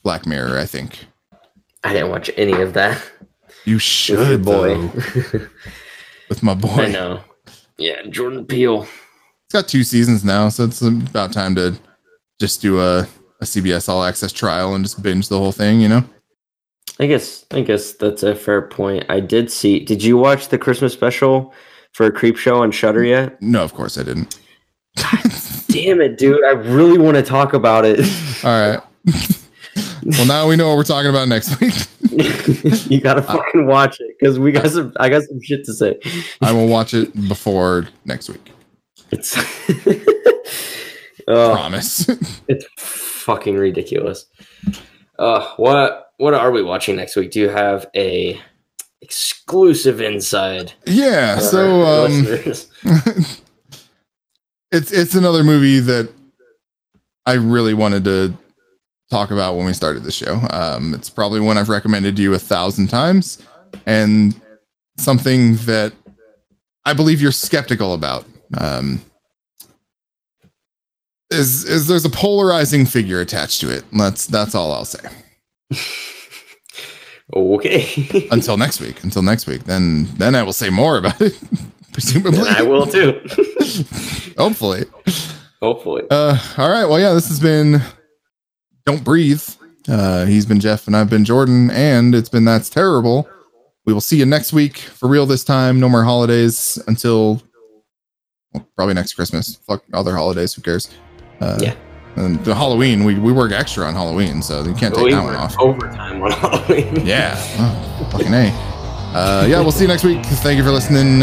Black Mirror. I think I didn't watch any of that. you should, boy. with my boy. I know. Yeah, Jordan Peele. It's got two seasons now, so it's about time to just do a, a CBS All Access trial and just binge the whole thing. You know. I guess I guess that's a fair point. I did see. Did you watch the Christmas special for a Creepshow on Shudder yet? No, of course I didn't. Damn it, dude! I really want to talk about it. All right. Well, now we know what we're talking about next week. you gotta fucking watch it because we got some. I got some shit to say. I will watch it before next week. It's oh, promise. it's fucking ridiculous. Uh, what what are we watching next week? Do you have a exclusive inside? Yeah. So um, it's it's another movie that I really wanted to talk about when we started the show. Um, it's probably one I've recommended to you a thousand times, and something that I believe you're skeptical about. Um, is is there's a polarizing figure attached to it? That's that's all I'll say. okay. Until next week. Until next week. Then then I will say more about it. Presumably. I will too. Hopefully. Hopefully. Uh all right. Well yeah, this has been Don't Breathe. Uh he's been Jeff and I've been Jordan, and it's been that's terrible. We will see you next week for real this time. No more holidays until well, probably next Christmas. Fuck other holidays. Who cares? Uh, yeah. And the Halloween, we, we work extra on Halloween, so you can't take we that one off. Overtime on Halloween. yeah. Oh, fucking A. Uh, yeah, we'll see you next week. Thank you for listening.